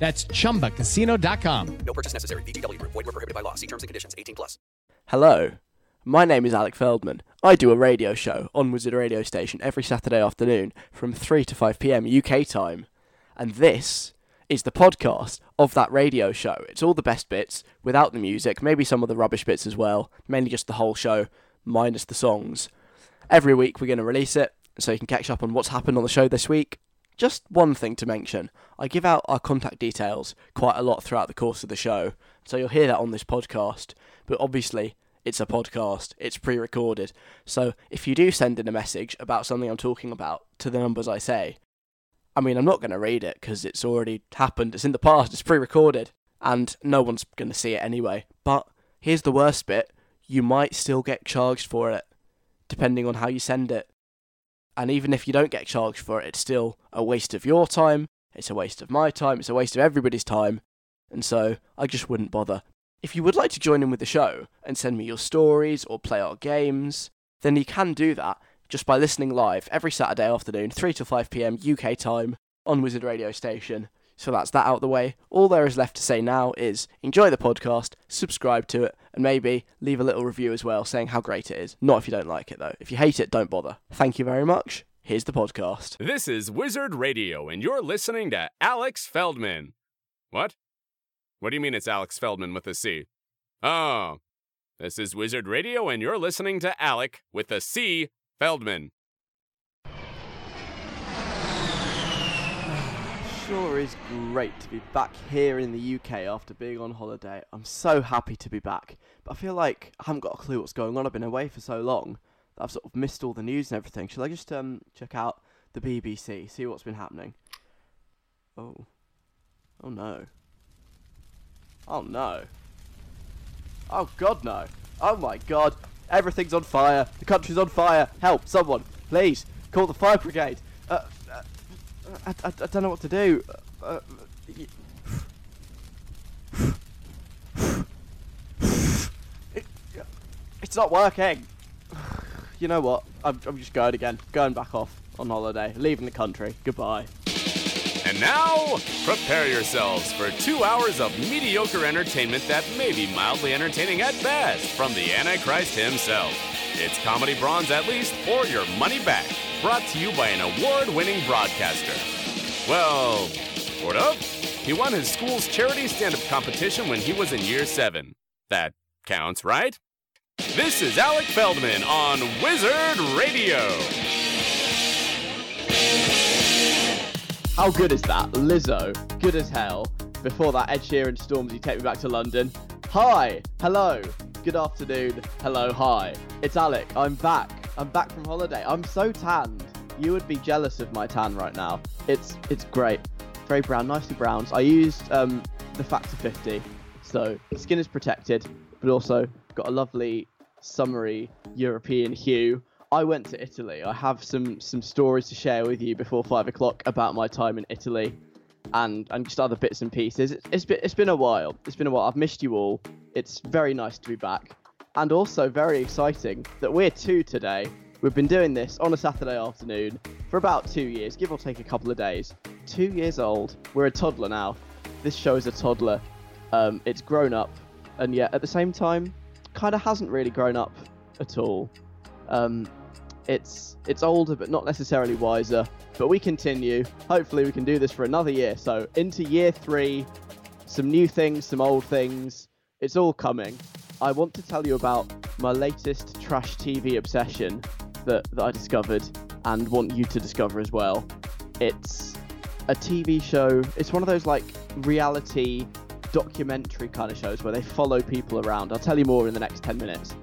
That's chumbacasino.com. No purchase necessary. VGW Group. Void were prohibited by law. See terms and conditions. 18 plus. Hello, my name is Alec Feldman. I do a radio show on Wizard Radio Station every Saturday afternoon from 3 to 5 pm UK time. And this is the podcast of that radio show. It's all the best bits without the music, maybe some of the rubbish bits as well, mainly just the whole show minus the songs. Every week we're going to release it so you can catch up on what's happened on the show this week. Just one thing to mention I give out our contact details quite a lot throughout the course of the show, so you'll hear that on this podcast. But obviously, it's a podcast, it's pre recorded. So if you do send in a message about something I'm talking about to the numbers I say, I mean, I'm not going to read it because it's already happened, it's in the past, it's pre recorded, and no one's going to see it anyway. But here's the worst bit you might still get charged for it, depending on how you send it. And even if you don't get charged for it, it's still a waste of your time, it's a waste of my time, it's a waste of everybody's time, and so I just wouldn't bother. If you would like to join in with the show and send me your stories or play our games, then you can do that just by listening live every Saturday afternoon, 3 to 5 pm UK time on Wizard Radio Station. So that's that out the way. All there is left to say now is enjoy the podcast, subscribe to it, and maybe leave a little review as well saying how great it is. Not if you don't like it though. If you hate it, don't bother. Thank you very much. Here's the podcast. This is Wizard Radio, and you're listening to Alex Feldman. What? What do you mean it's Alex Feldman with a C? Oh, this is Wizard Radio, and you're listening to Alec with a C Feldman. Sure is great to be back here in the UK after being on holiday. I'm so happy to be back, but I feel like I haven't got a clue what's going on. I've been away for so long I've sort of missed all the news and everything. Shall I just um check out the BBC, see what's been happening? Oh, oh no. Oh no. Oh god no. Oh my god. Everything's on fire. The country's on fire. Help, someone. Please. Call the fire brigade. Uh, uh, I, I, I don't know what to do. Uh, it, it's not working. You know what? I'm, I'm just going again. Going back off on holiday. Leaving the country. Goodbye. And now, prepare yourselves for two hours of mediocre entertainment that may be mildly entertaining at best from the Antichrist himself. It's Comedy Bronze at least, or your money back. Brought to you by an award winning broadcaster. Well, sort of. He won his school's charity stand up competition when he was in year seven. That counts, right? This is Alec Feldman on Wizard Radio. How good is that? Lizzo, good as hell. Before that, Ed Sheeran Stormzy Take Me Back to London. Hi, hello, good afternoon, hello, hi. It's Alec, I'm back. I'm back from holiday. I'm so tanned. You would be jealous of my tan right now. It's it's great. Very brown, nicely brown. I used um, the Factor 50, so the skin is protected, but also got a lovely summery European hue. I went to Italy. I have some some stories to share with you before five o'clock about my time in Italy, and and just other bits and pieces. It's, it's been it's been a while. It's been a while. I've missed you all. It's very nice to be back, and also very exciting that we're two today. We've been doing this on a Saturday afternoon for about two years, give or take a couple of days. Two years old. We're a toddler now. This show is a toddler. Um, it's grown up, and yet at the same time, kind of hasn't really grown up at all. Um, it's it's older but not necessarily wiser. But we continue. Hopefully we can do this for another year. So into year three, some new things, some old things. It's all coming. I want to tell you about my latest trash TV obsession that, that I discovered and want you to discover as well. It's a TV show. It's one of those like reality documentary kind of shows where they follow people around. I'll tell you more in the next 10 minutes.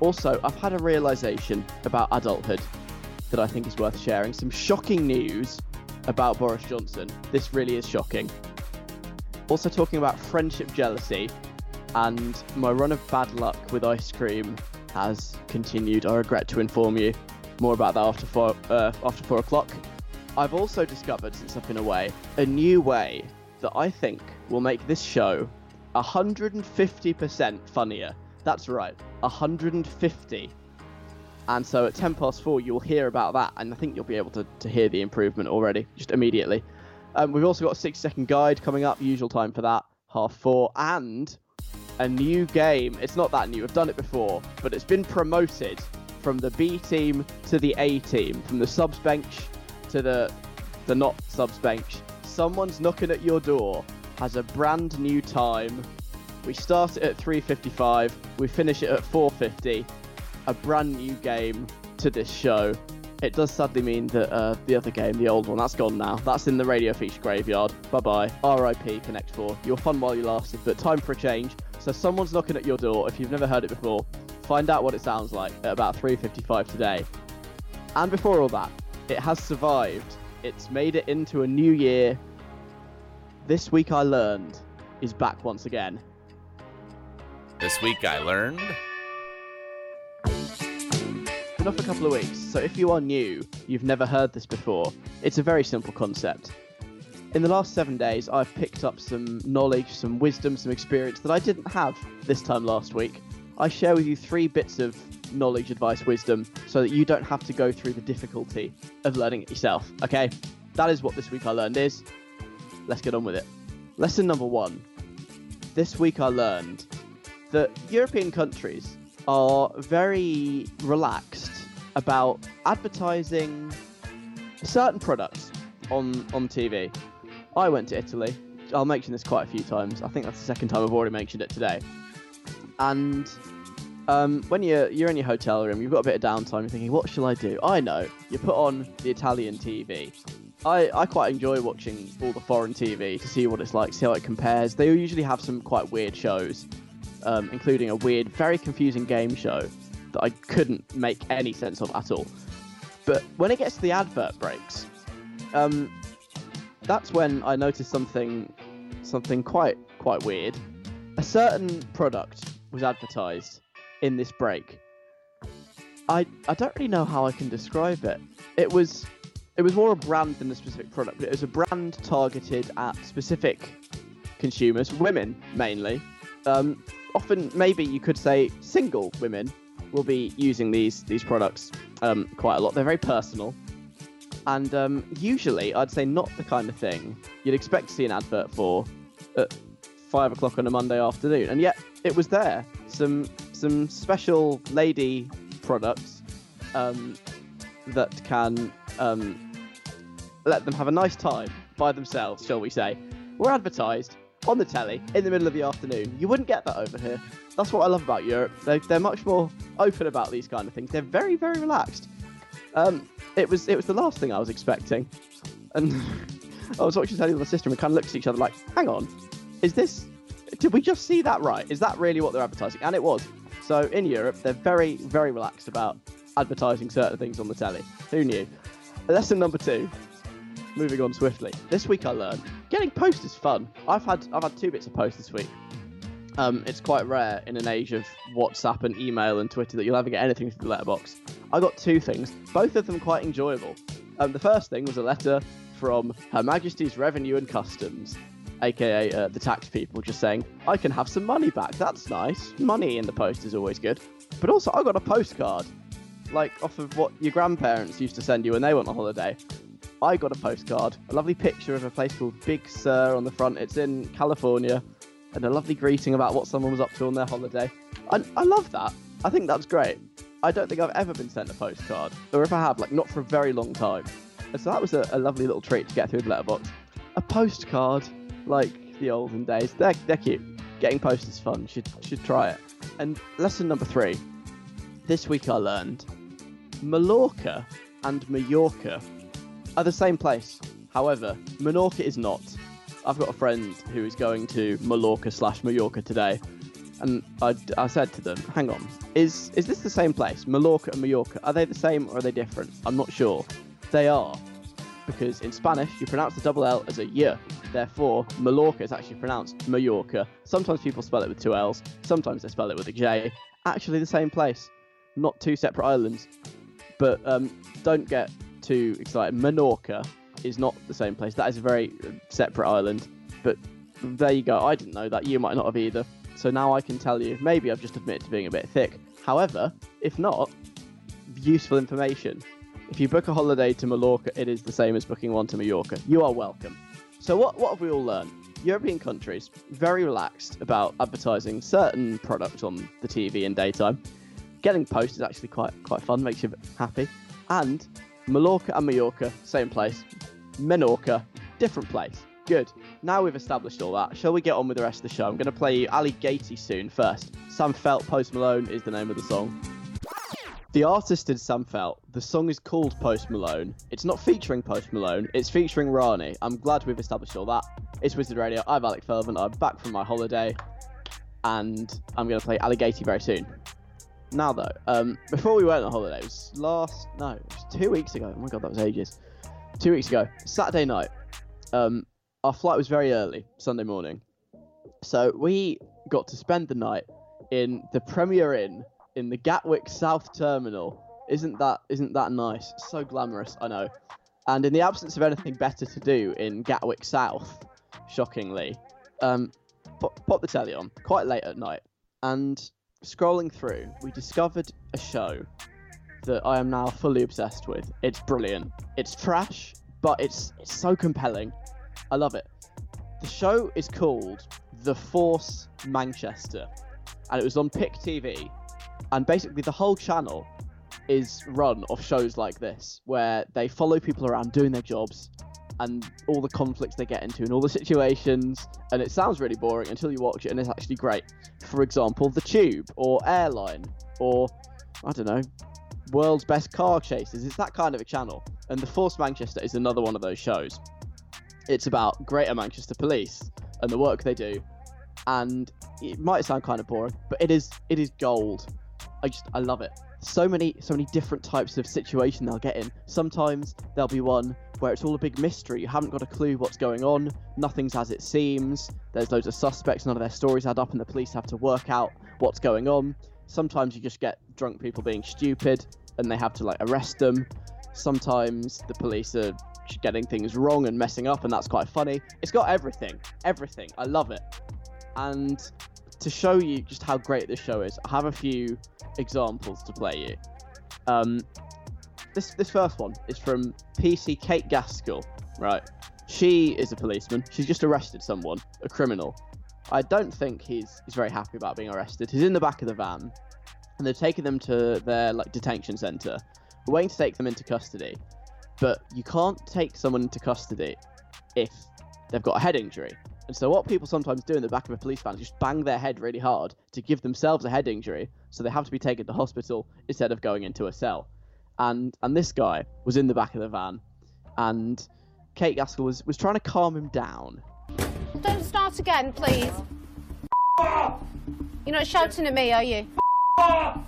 Also, I've had a realization about adulthood that I think is worth sharing. Some shocking news about Boris Johnson. This really is shocking. Also, talking about friendship jealousy and my run of bad luck with ice cream has continued. I regret to inform you. More about that after four, uh, after four o'clock. I've also discovered, since I've been away, a new way that I think will make this show 150% funnier. That's right, 150. And so at 10 past 4, you'll hear about that, and I think you'll be able to, to hear the improvement already, just immediately. Um, we've also got a 6 second guide coming up, usual time for that, half 4, and a new game. It's not that new, I've done it before, but it's been promoted from the B team to the A team, from the subs bench to the, the not subs bench. Someone's knocking at your door, has a brand new time. We start it at 3.55, we finish it at 4.50 a brand new game to this show. It does sadly mean that uh, the other game, the old one, that's gone now. That's in the radio feature graveyard. Bye bye. RIP Connect 4. You were fun while you lasted, but time for a change. So someone's knocking at your door. If you've never heard it before, find out what it sounds like at about 3:55 today. And before all that, it has survived. It's made it into a new year. This week I learned is back once again. This week I learned. been off a couple of weeks, so if you are new, you've never heard this before, it's a very simple concept. In the last seven days, I've picked up some knowledge, some wisdom, some experience that I didn't have this time last week. I share with you three bits of knowledge, advice, wisdom, so that you don't have to go through the difficulty of learning it yourself, okay? That is what this week I learned is. Let's get on with it. Lesson number one. This week I learned that European countries are very relaxed about advertising certain products on on TV. I went to Italy. I'll mention this quite a few times. I think that's the second time I've already mentioned it today. And um, when you're you're in your hotel room, you've got a bit of downtime. You're thinking, what shall I do? I know. You put on the Italian TV. I, I quite enjoy watching all the foreign TV to see what it's like, see how it compares. They usually have some quite weird shows, um, including a weird, very confusing game show that I couldn't make any sense of at all. But when it gets to the advert breaks, um, that's when I noticed something, something quite quite weird. A certain product was advertised in this break. I I don't really know how I can describe it. It was it was more a brand than a specific product, it was a brand targeted at specific consumers, women mainly. Um, often, maybe you could say single women will be using these these products um, quite a lot. They're very personal, and um, usually, I'd say not the kind of thing you'd expect to see an advert for at five o'clock on a Monday afternoon. And yet, it was there. Some some special lady products um, that can um, let them have a nice time by themselves, shall we say, were advertised on the telly in the middle of the afternoon. You wouldn't get that over here. That's what I love about Europe. They, they're much more open about these kind of things. They're very, very relaxed. Um, it was it was the last thing I was expecting, and I was watching telly with my sister and we kind of looked at each other like, "Hang on, is this? Did we just see that right? Is that really what they're advertising?" And it was. So in Europe, they're very, very relaxed about advertising certain things on the telly. Who knew? Lesson number two. Moving on swiftly. This week I learned getting post is fun. I've had I've had two bits of post this week. Um, it's quite rare in an age of WhatsApp and email and Twitter that you'll ever get anything through the letterbox. I got two things, both of them quite enjoyable. Um, the first thing was a letter from Her Majesty's Revenue and Customs, aka uh, the tax people, just saying, I can have some money back. That's nice. Money in the post is always good. But also, I got a postcard, like off of what your grandparents used to send you when they went on holiday. I got a postcard, a lovely picture of a place called Big Sur on the front. It's in California, and a lovely greeting about what someone was up to on their holiday. I, I love that. I think that's great. I don't think I've ever been sent a postcard, or if I have, like not for a very long time. So that was a, a lovely little treat to get through the letterbox. A postcard, like the olden days. They're, they're cute. Getting post is fun. Should should try it. And lesson number three. This week I learned Mallorca and Mallorca are the same place. However, Menorca is not. I've got a friend who is going to Mallorca slash Mallorca today, and I, I said to them, "Hang on, is is this the same place? Mallorca and Mallorca are they the same or are they different? I'm not sure. They are, because in Spanish you pronounce the double L as a y, Therefore, Mallorca is actually pronounced Mallorca. Sometimes people spell it with two L's, sometimes they spell it with a J. Actually, the same place, not two separate islands. But um, don't get too excited. Menorca is not the same place. That is a very separate island. But there you go. I didn't know that. You might not have either. So now I can tell you. Maybe I've just admitted to being a bit thick. However, if not, useful information. If you book a holiday to Mallorca, it is the same as booking one to Mallorca. You are welcome. So what what have we all learned? European countries very relaxed about advertising certain products on the TV in daytime. Getting post is actually quite quite fun, makes you happy. And Mallorca and Mallorca, same place. Menorca, different place. Good. Now we've established all that. Shall we get on with the rest of the show? I'm going to play you Ali Gatie soon first. Sam Feldt Post Malone is the name of the song. The artist is Sam Feldt. The song is called Post Malone. It's not featuring Post Malone, it's featuring Rani. I'm glad we've established all that. It's Wizard Radio. I'm Alec Feldman. I'm back from my holiday. And I'm going to play Ali Gatie very soon. Now, though, um, before we went on holiday, it was last, no, it was two weeks ago. Oh my god, that was ages. Two weeks ago, Saturday night. Um, our flight was very early, Sunday morning. So we got to spend the night in the Premier Inn in the Gatwick South Terminal. Isn't that isn't that nice? So glamorous, I know. And in the absence of anything better to do in Gatwick South, shockingly, um, pop, pop the telly on quite late at night, and scrolling through, we discovered a show that I am now fully obsessed with. It's brilliant. It's trash, but it's it's so compelling. I love it. The show is called The Force Manchester, and it was on Pick TV. And basically, the whole channel is run off shows like this, where they follow people around doing their jobs and all the conflicts they get into and all the situations. And it sounds really boring until you watch it, and it's actually great. For example, The Tube, or Airline, or I don't know, World's Best Car Chases. It's that kind of a channel. And The Force Manchester is another one of those shows. It's about Greater Manchester Police and the work they do. And it might sound kind of boring, but it is it is gold. I just I love it. So many so many different types of situation they'll get in. Sometimes there'll be one where it's all a big mystery. You haven't got a clue what's going on. Nothing's as it seems. There's loads of suspects. None of their stories add up, and the police have to work out what's going on. Sometimes you just get drunk people being stupid, and they have to like arrest them. Sometimes the police are getting things wrong and messing up, and that's quite funny. It's got everything, everything. I love it. And to show you just how great this show is, I have a few examples to play you. Um, this this first one is from PC Kate Gaskell. Right, she is a policeman. She's just arrested someone, a criminal. I don't think he's he's very happy about being arrested. He's in the back of the van, and they've taken them to their like detention center. We're waiting to take them into custody, but you can't take someone into custody if they've got a head injury. And so what people sometimes do in the back of a police van is just bang their head really hard to give themselves a head injury, so they have to be taken to hospital instead of going into a cell. And and this guy was in the back of the van, and Kate Gaskell was, was trying to calm him down. Don't start again, please. You're not shouting at me, are you? Now,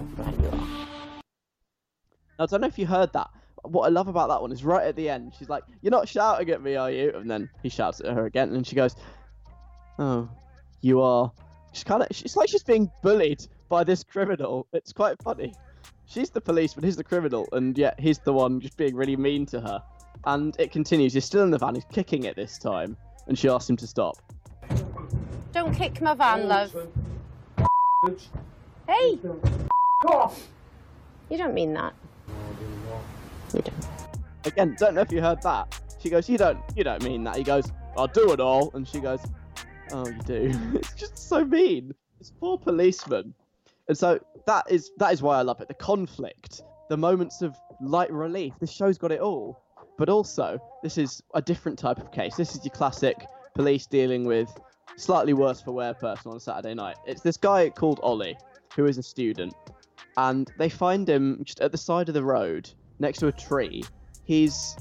I don't know if you heard that. What I love about that one is right at the end, she's like, You're not shouting at me, are you? And then he shouts at her again, and she goes, Oh, you are. She's kind of. It's like she's being bullied by this criminal. It's quite funny. She's the policeman, he's the criminal, and yet he's the one just being really mean to her. And it continues. He's still in the van, he's kicking it this time, and she asks him to stop. Don't kick my van, oh, love. Hey! Off. You don't mean that. You don't. Again, don't know if you heard that. She goes, You don't you don't mean that. He goes, I'll do it all. And she goes, Oh, you do. it's just so mean. It's poor policeman. And so that is that is why I love it. The conflict, the moments of light relief. This show's got it all. But also, this is a different type of case. This is your classic police dealing with slightly worse for wear person on a Saturday night. It's this guy called Ollie, who is a student, and they find him just at the side of the road next to a tree. He's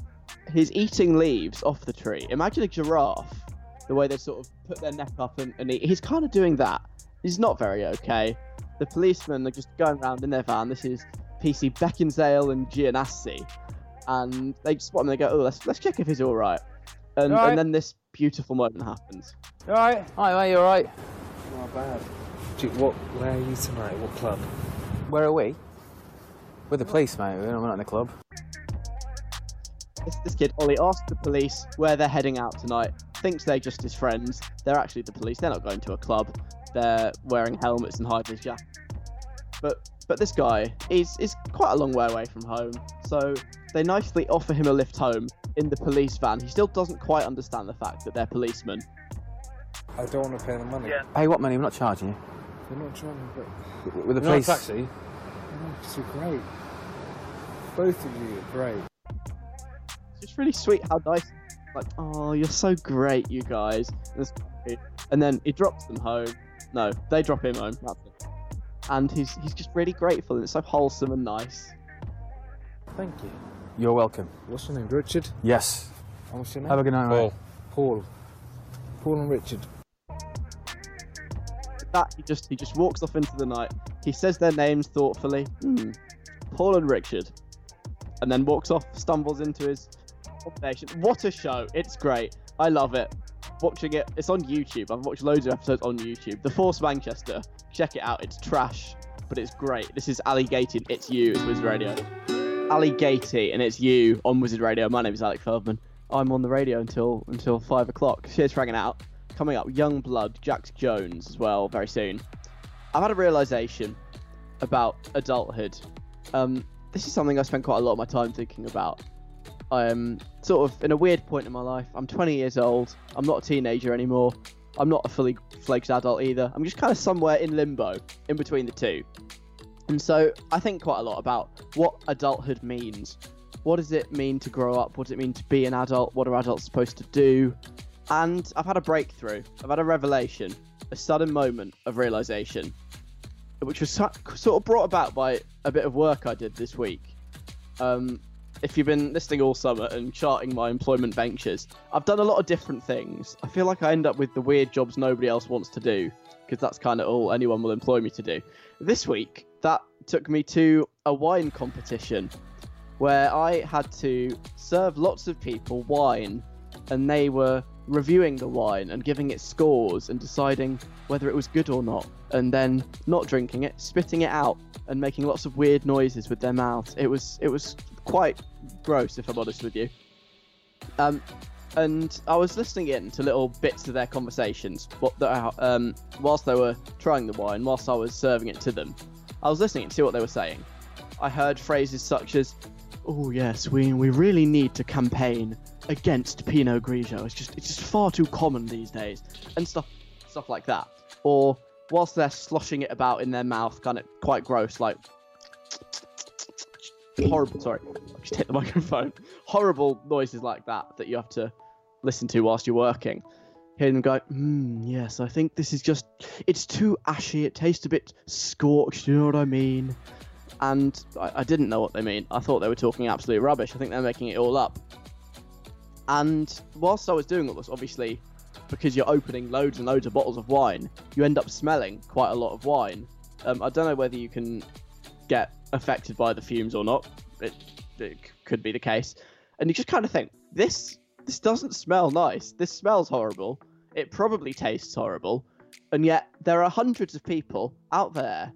he's eating leaves off the tree. Imagine a giraffe, the way they sort of put their neck up and, and eat. He's kind of doing that. He's not very okay. The policemen are just going around in their van. This is PC Beckinsale and Gianassi, and they spot him. and They go, "Oh, let's let's check if he's all right." And, All right. and then this beautiful moment happens. You alright? Hi, mate, you alright? Not bad. Do you- what? Where are you tonight? What club? Where are we? With the police, mate. We're not in the club. This, this kid, Ollie, asks the police where they're heading out tonight. Thinks they're just his friends. They're actually the police. They're not going to a club. They're wearing helmets and high vis jackets. But but this guy is is quite a long way away from home. So they nicely offer him a lift home in the police van. He still doesn't quite understand the fact that they're policemen. I don't want to pay the money. Yeah. Hey, what money? I'm not charging you. You're not charging, to. But... With the You're not a police. taxi. Oh, you're great. Both of you are great. It's just really sweet how nice. Like, oh, you're so great, you guys. And. And then he drops them home. No, they drop him home. And he's he's just really grateful, and it's so wholesome and nice. Thank you. You're welcome. What's your name? Richard? Yes. And what's your name? Have a good night, mate. Paul. Paul and Richard. That he just he just walks off into the night. He says their names thoughtfully. Hmm. Paul and Richard. And then walks off, stumbles into his accommodation. What a show! It's great. I love it. Watching it, it's on YouTube. I've watched loads of episodes on YouTube. The Force Manchester. Check it out. It's trash, but it's great. This is Ali Gatie. It's you. It's Wizard Radio. Ali Gatie, and it's you on Wizard Radio. My name is Alec Feldman. I'm on the radio until until five o'clock. Cheers for hanging out. Coming up, Young Blood, Jax Jones as well, very soon. I've had a realization about adulthood. Um, this is something I spent quite a lot of my time thinking about. I'm sort of in a weird point in my life. I'm 20 years old. I'm not a teenager anymore. I'm not a fully fledged adult either. I'm just kind of somewhere in limbo, in between the two. And so I think quite a lot about what adulthood means. What does it mean to grow up? What does it mean to be an adult? What are adults supposed to do? And I've had a breakthrough. I've had a revelation, a sudden moment of realization, which was sort of brought about by a bit of work I did this week. Um, if you've been listening all summer and charting my employment ventures, I've done a lot of different things. I feel like I end up with the weird jobs nobody else wants to do because that's kind of all anyone will employ me to do. This week, that took me to a wine competition where I had to serve lots of people wine and they were reviewing the wine and giving it scores and deciding whether it was good or not and then not drinking it spitting it out and making lots of weird noises with their mouths it was it was quite gross if i'm honest with you um and i was listening in to little bits of their conversations what the, um whilst they were trying the wine whilst i was serving it to them i was listening to see what they were saying i heard phrases such as oh yes we we really need to campaign against Pinot Grigio. It's just it's just far too common these days, and stuff stuff like that. Or whilst they're sloshing it about in their mouth, kind of quite gross, like horrible. Sorry, just hit the microphone. Horrible noises like that that you have to listen to whilst you're working. Hearing them go, hmm, yes, I think this is just it's too ashy. It tastes a bit scorched. You know what I mean? And I, I didn't know what they mean. I thought they were talking absolute rubbish. I think they're making it all up. And whilst I was doing all this, obviously, because you're opening loads and loads of bottles of wine, you end up smelling quite a lot of wine. Um, I don't know whether you can get affected by the fumes or not. It, it could be the case. And you just kind of think, this this doesn't smell nice. This smells horrible. It probably tastes horrible. And yet there are hundreds of people out there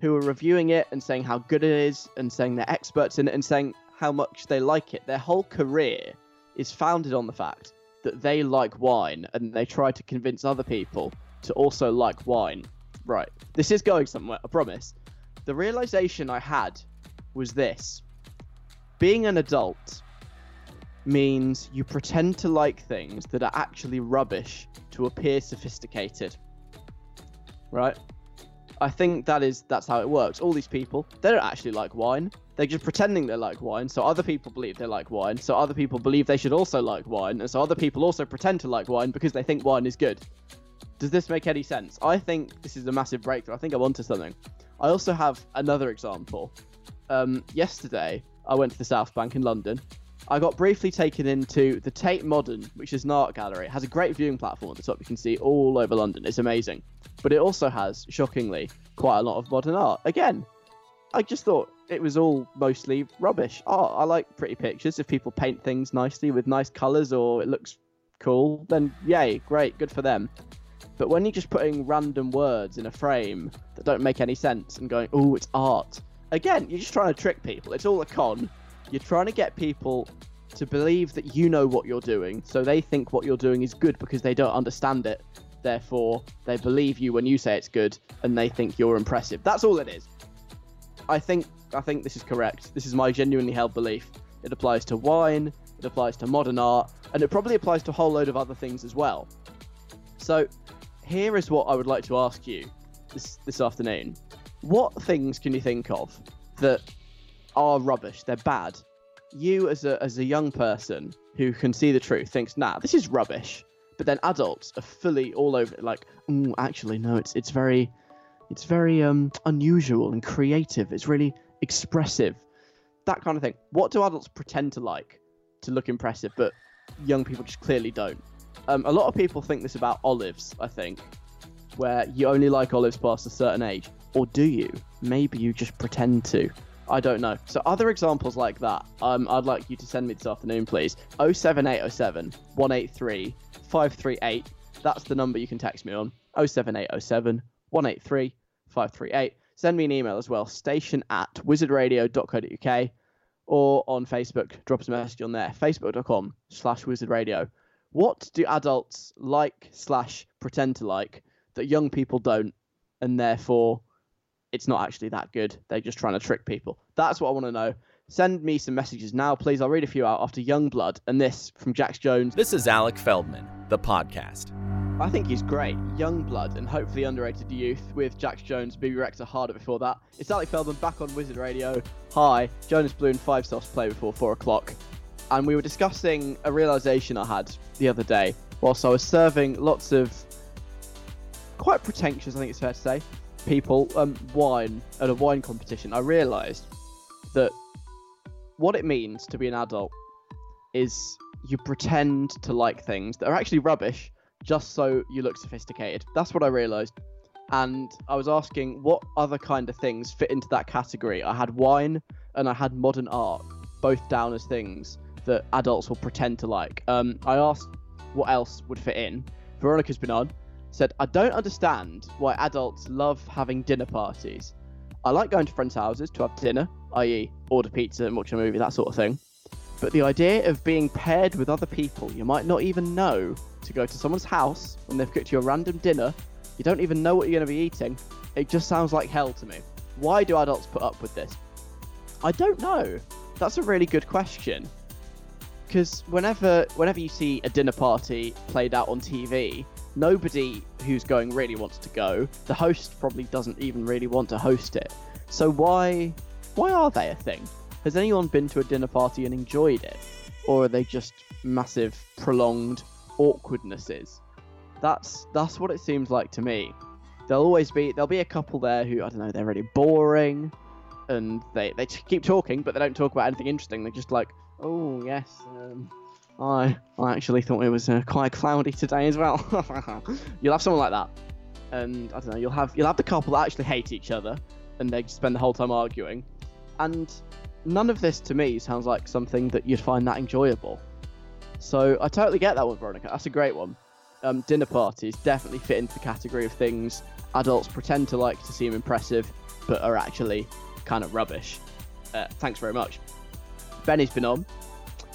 who are reviewing it and saying how good it is and saying they're experts in it and saying how much they like it. Their whole career is founded on the fact that they like wine and they try to convince other people to also like wine. Right. This is going somewhere, I promise. The realization I had was this being an adult means you pretend to like things that are actually rubbish to appear sophisticated. Right? I think that is that's how it works. All these people, they don't actually like wine. They're just pretending they like wine, so other people believe they like wine, so other people believe they should also like wine, and so other people also pretend to like wine because they think wine is good. Does this make any sense? I think this is a massive breakthrough. I think I'm onto something. I also have another example. Um, yesterday, I went to the South Bank in London. I got briefly taken into the Tate Modern, which is an art gallery. It has a great viewing platform at the top. You can see all over London. It's amazing. But it also has, shockingly, quite a lot of modern art. Again, I just thought it was all mostly rubbish. Oh, I like pretty pictures. If people paint things nicely with nice colours or it looks cool, then yay, great, good for them. But when you're just putting random words in a frame that don't make any sense and going, oh, it's art, again, you're just trying to trick people. It's all a con. You're trying to get people to believe that you know what you're doing, so they think what you're doing is good because they don't understand it. Therefore, they believe you when you say it's good, and they think you're impressive. That's all it is. I think I think this is correct. This is my genuinely held belief. It applies to wine, it applies to modern art, and it probably applies to a whole load of other things as well. So, here is what I would like to ask you this this afternoon. What things can you think of that are rubbish? They're bad. You as a as a young person who can see the truth thinks, nah, this is rubbish. But then adults are fully all over it, like, mm, actually, no, it's it's very it's very um unusual and creative. It's really expressive. That kind of thing. What do adults pretend to like to look impressive, but young people just clearly don't? Um, a lot of people think this about olives, I think, where you only like olives past a certain age. Or do you? Maybe you just pretend to. I don't know. So other examples like that, um, I'd like you to send me this afternoon, please. 07807 183 538. That's the number you can text me on. 07807 183 538. Send me an email as well, station at wizardradio.co.uk or on Facebook. Drop us a message on there, facebook.com slash wizardradio. What do adults like slash pretend to like that young people don't, and therefore it's not actually that good? They're just trying to trick people. That's what I want to know. Send me some messages now, please. I'll read a few out after Young Blood and this from Jax Jones. This is Alec Feldman, the podcast. I think he's great. Young blood and hopefully underrated youth with Jax Jones, Bebe Rexha harder before that. It's Alec Feldman back on Wizard Radio. Hi, Jonas Blue and Five Stars play before four o'clock. And we were discussing a realization I had the other day whilst I was serving lots of quite pretentious, I think it's fair to say, people um, wine at a wine competition. I realized that what it means to be an adult is you pretend to like things that are actually rubbish just so you look sophisticated. That's what I realized. And I was asking what other kind of things fit into that category. I had wine and I had modern art, both down as things that adults will pretend to like. Um, I asked what else would fit in. Veronica's been on, said, I don't understand why adults love having dinner parties. I like going to friends' houses to have dinner, i.e., order pizza and watch a movie, that sort of thing. But the idea of being paired with other people you might not even know to go to someone's house when they've cooked you a random dinner, you don't even know what you're going to be eating, it just sounds like hell to me. Why do adults put up with this? I don't know. That's a really good question. Because whenever whenever you see a dinner party played out on TV, nobody who's going really wants to go. The host probably doesn't even really want to host it. So why why are they a thing? Has anyone been to a dinner party and enjoyed it? Or are they just massive prolonged awkwardnesses? That's that's what it seems like to me. There'll always be there'll be a couple there who I don't know they're really boring, and they they keep talking but they don't talk about anything interesting. They're just like, oh yes, um, I I actually thought it was uh, quite cloudy today as well. you'll have someone like that, and I don't know you'll have you'll have the couple that actually hate each other, and they spend the whole time arguing, and none of this to me sounds like something that you'd find that enjoyable. So I totally get that one, Veronica. That's a great one. Um, dinner parties definitely fit into the category of things adults pretend to like to seem impressive, but are actually kind of rubbish. Uh, thanks very much. Benny's been on.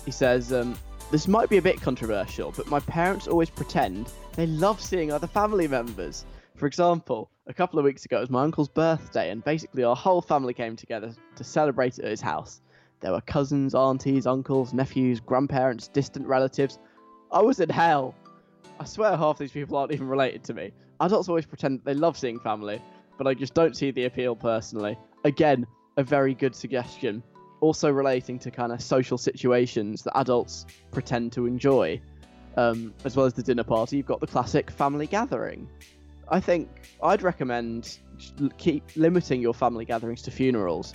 He says, um, This might be a bit controversial, but my parents always pretend they love seeing other family members. For example, a couple of weeks ago it was my uncle's birthday, and basically our whole family came together to celebrate at his house. There were cousins, aunties, uncles, nephews, grandparents, distant relatives. I was in hell. I swear half these people aren't even related to me. Adults always pretend they love seeing family, but I just don't see the appeal personally. Again, a very good suggestion. Also relating to kind of social situations that adults pretend to enjoy. Um, as well as the dinner party, you've got the classic family gathering. I think I'd recommend keep limiting your family gatherings to funerals.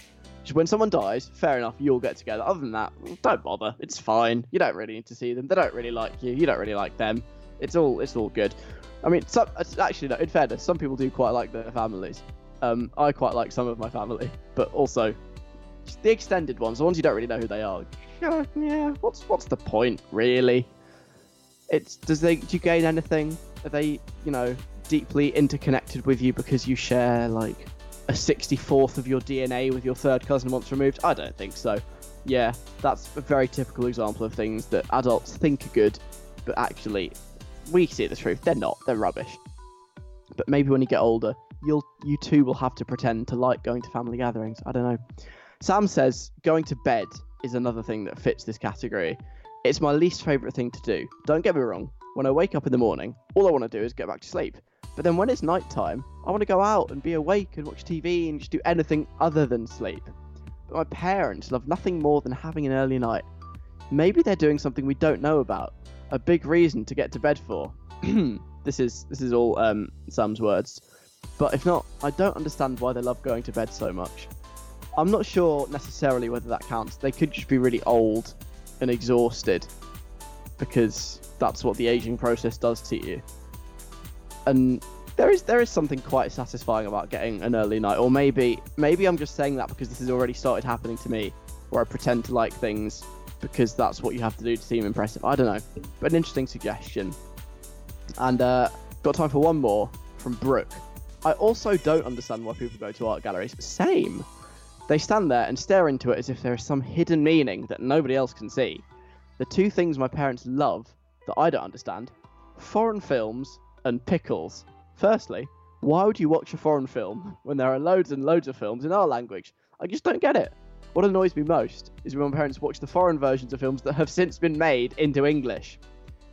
When someone dies, fair enough, you'll get together. Other than that, don't bother. It's fine. You don't really need to see them. They don't really like you. You don't really like them. It's all it's all good. I mean, some, actually, no, in fairness, some people do quite like their families. Um, I quite like some of my family, but also the extended ones, the ones you don't really know who they are. Yeah, yeah. What's what's the point, really? It's does they do you gain anything? Are they you know deeply interconnected with you because you share like a 64th of your DNA with your third cousin once removed? I don't think so. Yeah, that's a very typical example of things that adults think are good, but actually, we see the truth. They're not. They're rubbish. But maybe when you get older, you'll you too will have to pretend to like going to family gatherings. I don't know. Sam says going to bed is another thing that fits this category. It's my least favourite thing to do. Don't get me wrong. When I wake up in the morning, all I want to do is get back to sleep. But then when it's night time, I want to go out and be awake and watch TV and just do anything other than sleep. But my parents love nothing more than having an early night. Maybe they're doing something we don't know about. A big reason to get to bed for. this is this is all um, Sam's words. But if not, I don't understand why they love going to bed so much. I'm not sure necessarily whether that counts. They could just be really old and exhausted because that's what the aging process does to you. And there is there is something quite satisfying about getting an early night, or maybe maybe I'm just saying that because this has already started happening to me, where I pretend to like things because that's what you have to do to seem impressive. I don't know, but an interesting suggestion. And uh, got time for one more from Brooke. I also don't understand why people go to art galleries. Same. They stand there and stare into it as if there is some hidden meaning that nobody else can see. The two things my parents love that I don't understand foreign films and pickles. Firstly, why would you watch a foreign film when there are loads and loads of films in our language? I just don't get it. What annoys me most is when my parents watch the foreign versions of films that have since been made into English.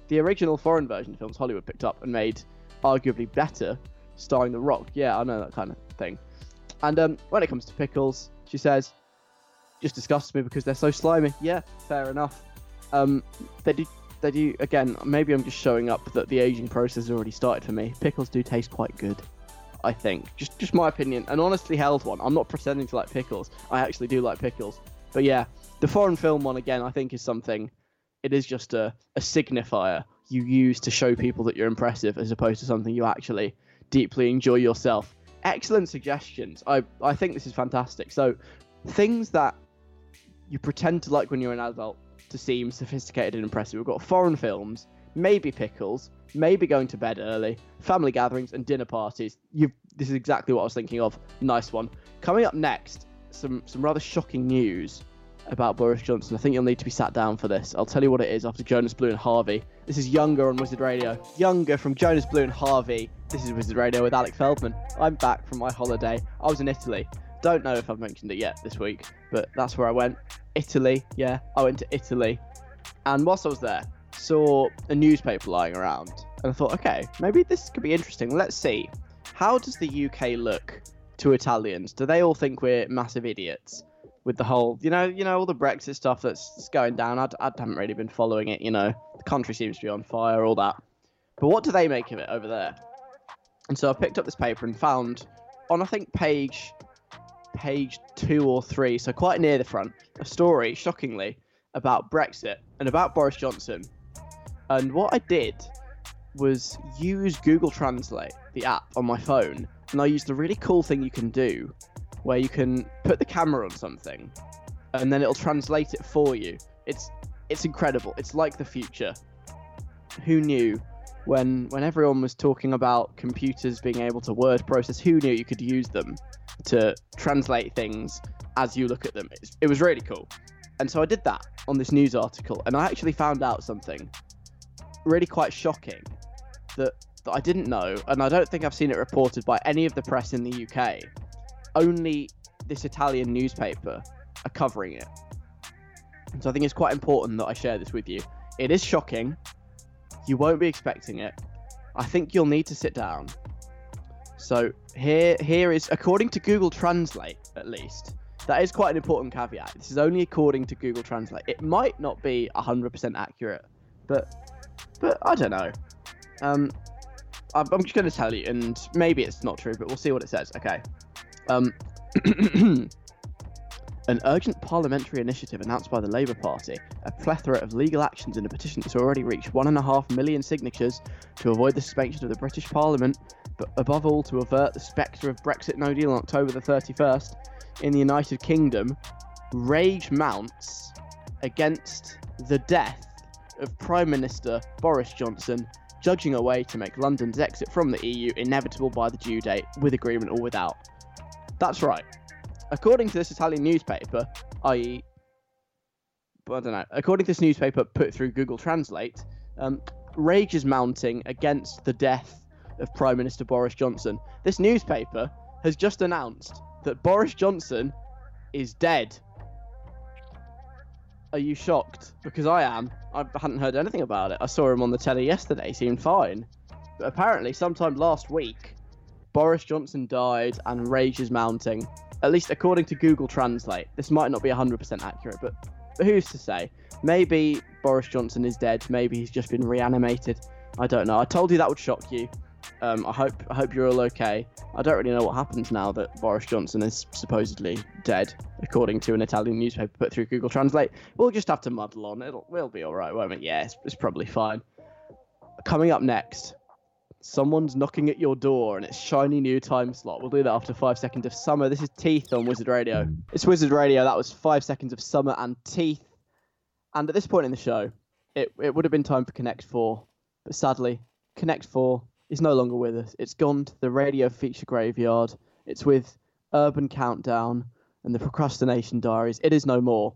The original foreign version of films Hollywood picked up and made arguably better, starring The Rock. Yeah, I know that kind of thing. And um, when it comes to pickles, she says, just disgusts me because they're so slimy. Yeah, fair enough. Um, they do, they do. Again, maybe I'm just showing up that the aging process has already started for me. Pickles do taste quite good. I think. Just just my opinion, an honestly held one. I'm not pretending to like pickles. I actually do like pickles. But yeah, the foreign film one again, I think is something. It is just a, a signifier you use to show people that you're impressive, as opposed to something you actually deeply enjoy yourself. Excellent suggestions. I I think this is fantastic. So things that you pretend to like when you're an adult to seem sophisticated and impressive. We've got foreign films, maybe pickles, maybe going to bed early, family gatherings, and dinner parties. You, this is exactly what I was thinking of. Nice one. Coming up next, some some rather shocking news about Boris Johnson. I think you'll need to be sat down for this. I'll tell you what it is after Jonas Blue and HRVY. This is Younger on Wizard Radio. Younger from Jonas Blue and HRVY. This is Wizard Radio with Alec Feldman. I'm back from my holiday. I was in Italy. Don't know if I've mentioned it yet this week, but that's where I went. Italy, yeah, I went to Italy. And whilst I was there, saw a newspaper lying around. And I thought, okay, maybe this could be interesting. Let's see. How does the UK look to Italians? Do they all think we're massive idiots? With the whole, you know, you know, all the Brexit stuff that's going down. I, I haven't really been following it. You know, the country seems to be on fire, all that. But what do they make of it over there? And so I picked up this paper and found on I think page page two or three, so quite near the front, a story, shockingly, about Brexit and about Boris Johnson. And what I did was use Google Translate, the app on my phone, and I used a really cool thing you can do where you can put the camera on something and then it'll translate it for you. It's it's incredible. It's like the future. Who knew when when everyone was talking about computers being able to word process, who knew you could use them to translate things as you look at them? It's, it was really cool. And so I did that on this news article, and I actually found out something really quite shocking that, that I didn't know, and I don't think I've seen it reported by any of the press in the UK. Only this Italian newspaper are covering it. And so I think it's quite important that I share this with you. It is shocking. You won't be expecting it. I think you'll need to sit down. So here here is according to Google Translate at least. That is quite an important caveat. This is only according to Google Translate. It might not be 100% accurate, but but I don't know. Um, I'm I'm just going to tell you, and maybe it's not true, but we'll see what it says. Okay. Um, an urgent parliamentary initiative announced by the Labour Party, a plethora of legal actions in a petition that's already reached one and a half million signatures to avoid the suspension of the British Parliament, but above all to avert the spectre of Brexit no deal on October the 31st in the United Kingdom, rage mounts against the death of Prime Minister Boris Johnson judging a way to make London's exit from the EU inevitable by the due date, with agreement or without. That's right. According to this Italian newspaper, i.e., I don't know, according to this newspaper put through Google Translate, um, rage is mounting against the death of Prime Minister Boris Johnson. This newspaper has just announced that Boris Johnson is dead. Are you shocked? Because I am. I hadn't heard anything about it. I saw him on the telly yesterday. He seemed fine. But apparently, sometime last week, Boris Johnson died and rage is mounting. At least according to Google Translate. This might not be 100% accurate, but, who's to say? Maybe Boris Johnson is dead. Maybe he's just been reanimated. I don't know. I told you that would shock you. Um, I hope I hope you're all okay. I don't really know what happens now that Boris Johnson is supposedly dead, according to an Italian newspaper put through Google Translate. We'll just have to muddle on. It'll we'll be all right, won't we? Yeah, it's, it's probably fine. Coming up next, someone's knocking at your door and it's shiny new time slot. We'll do that after five seconds of summer. This is Teeth on Wizard Radio. Hmm. It's Wizard Radio. That was five seconds of summer and Teeth. And at this point in the show, it, it would have been time for Connect 4. But sadly, Connect 4 is no longer with us. It's gone to the radio feature graveyard. It's with Urban Countdown and the Procrastination Diaries. It is no more.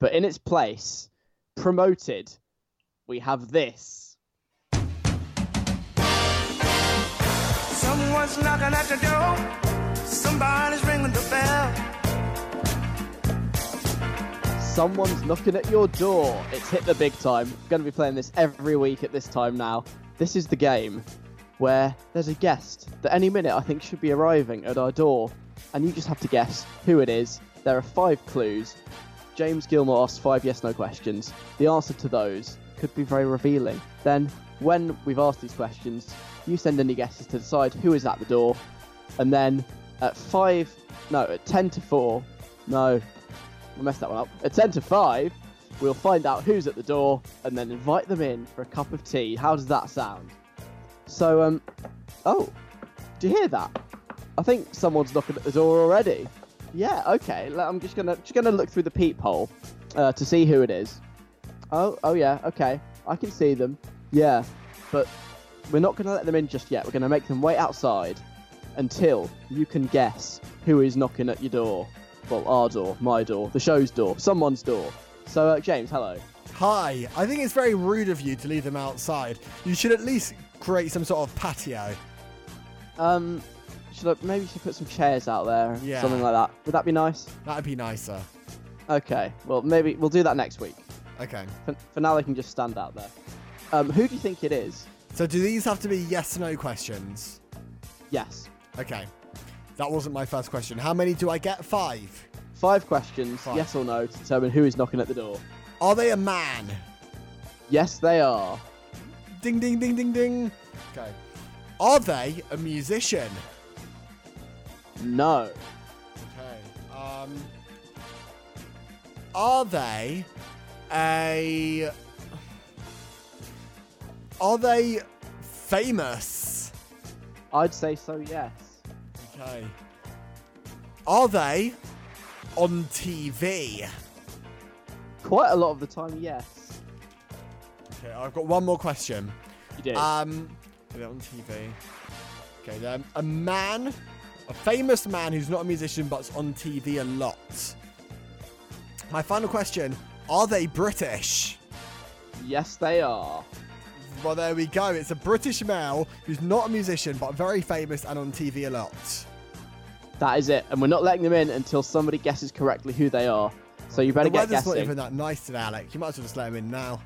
But in its place, promoted, we have this. Someone's knocking at the door. Somebody's ringing the bell. Someone's knocking at your door. It's hit the big time. Going to be playing this every week at this time now. This is the game where there's a guest that any minute I think should be arriving at our door, and you just have to guess who it is. There are five clues. James Gilmore asks five yes no questions. The answer to those could be very revealing. Then, when we've asked these questions, you send any guesses to decide who is at the door, and then at five, no, at ten to four, no, I messed that one up. At ten to five, we'll find out who's at the door, and then invite them in for a cup of tea. How does that sound? So, um, oh, do you hear that? I think someone's knocking at the door already. Yeah, okay. I'm just gonna just gonna look through the peephole uh, to see who it is. Oh, oh yeah, okay. I can see them. Yeah, but we're not gonna let them in just yet. We're gonna make them wait outside until you can guess who is knocking at your door. Well, our door, my door, the show's door, someone's door. So, uh, James, hello. Hi, I think it's very rude of you to leave them outside. You should at least create some sort of patio. Um, should I maybe should put some chairs out there, Yeah. something like that? Would that be nice? That'd be nicer. Okay, well maybe we'll do that next week. Okay. For, for now, they can just stand out there. Um, who do you think it is? So do these have to be yes or no questions? Yes. Okay. That wasn't my first question. How many do I get? Five. Five questions, Five. yes or no, to determine who is knocking at the door. Are they a man? Yes, they are. Ding ding ding ding ding. Okay. Are they a musician? No. Okay. Um. Are they a? Are they famous? I'd say so. Yes. Okay. Are they on TV? Quite a lot of the time, yes. Okay, I've got one more question. You did. Um, are they on TV? Okay, then a man, a famous man who's not a musician but's on TV a lot. My final question: Are they British? yes, they are. Well, there we go. It's a British male who's not a musician but very famous and on TV a lot. That is it, and we're not letting them in until somebody guesses correctly who they are. So you better the get weather's not even that nice today, Alec. You might as well just let them in now.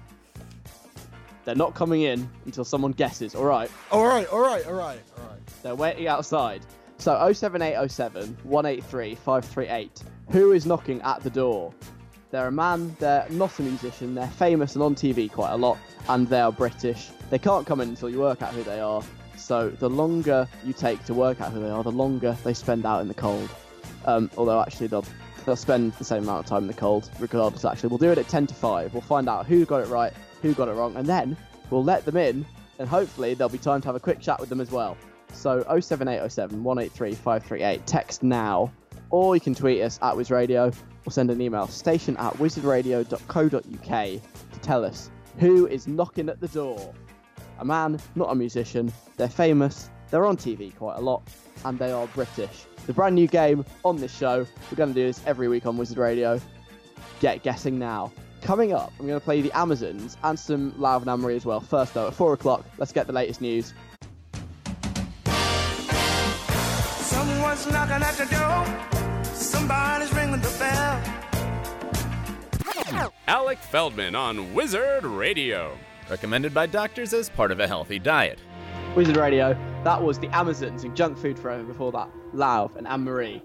They're not coming in until someone guesses. All right. All right, all right, all right, all right. They're waiting outside. So 07807 183 538. Who is knocking at the door? They're a man, they're not a musician, they're famous and on TV quite a lot, and they are British. They can't come in until you work out who they are. So the longer you take to work out who they are, the longer they spend out in the cold. Um, although actually they'll they'll spend the same amount of time in the cold, regardless. Actually, we'll do it at 10 to 5. We'll find out who got it right, who got it wrong, and then we'll let them in, and hopefully there'll be time to have a quick chat with them as well. So 07807 183 538. Text now, or you can tweet us at WizRadio, or send an email station at wizardradio.co.uk to tell us Who is knocking at the door? A man, not a musician. They're famous. They're on TV quite a lot, and they are British. The brand new game on this show. We're going to do this every week on Wizard Radio. Get guessing now. Coming up, I'm going to play the Amazons and some Lauv and Anne Marie as well. First, though, at four o'clock, let's get the latest news. Someone's knocking at the door. Somebody's ringing the bell. Alec Feldman on Wizard Radio. Recommended by doctors as part of a healthy diet. Wizard Radio. That was the Amazons and Junk Food Forever before that. Lauv and Anne Marie.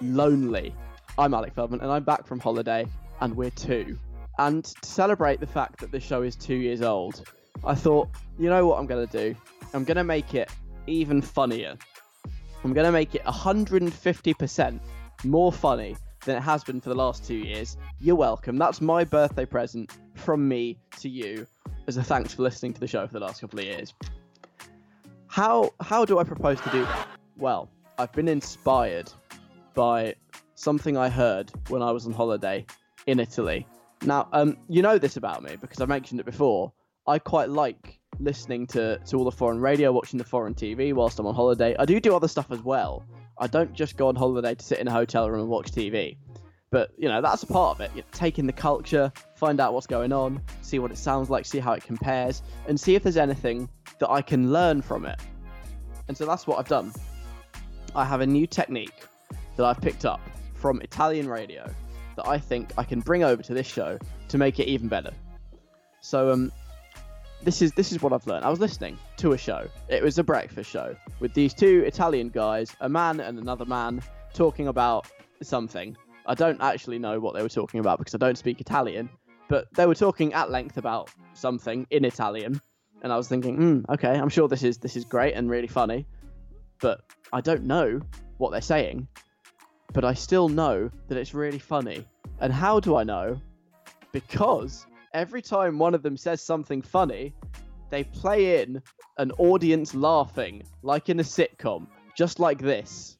Lonely. I'm Alec Feldman and I'm back from holiday and we're two. And to celebrate the fact that this show is two years old, I thought, you know what I'm going to do? I'm going to make it even funnier. I'm going to make it 150% more funny than it has been for the last two years. You're welcome. That's my birthday present from me to you as a thanks for listening to the show for the last couple of years. How how do I propose to do that? Well, I've been inspired by something I heard when I was on holiday in Italy. Now, um, you know this about me because I mentioned it before. I quite like listening to, to all the foreign radio, watching the foreign TV whilst I'm on holiday. I do do other stuff as well. I don't just go on holiday to sit in a hotel room and watch TV. But, you know, that's a part of it. You take in the culture, find out what's going on, see what it sounds like, see how it compares, and see if there's anything that I can learn from it. And so that's what I've done. I have a new technique that I've picked up from Italian radio that I think I can bring over to this show to make it even better. So um this is this is what I've learned. I was listening to a show. It was a breakfast show with these two Italian guys, a man and another man, talking about something. I don't actually know what they were talking about because I don't speak Italian, but they were talking at length about something in Italian, and I was thinking, hmm, okay, I'm sure this is this is great and really funny, but I don't know what they're saying, but I still know that it's really funny. And how do I know? Because every time one of them says something funny, they play in an audience laughing, like in a sitcom, just like this.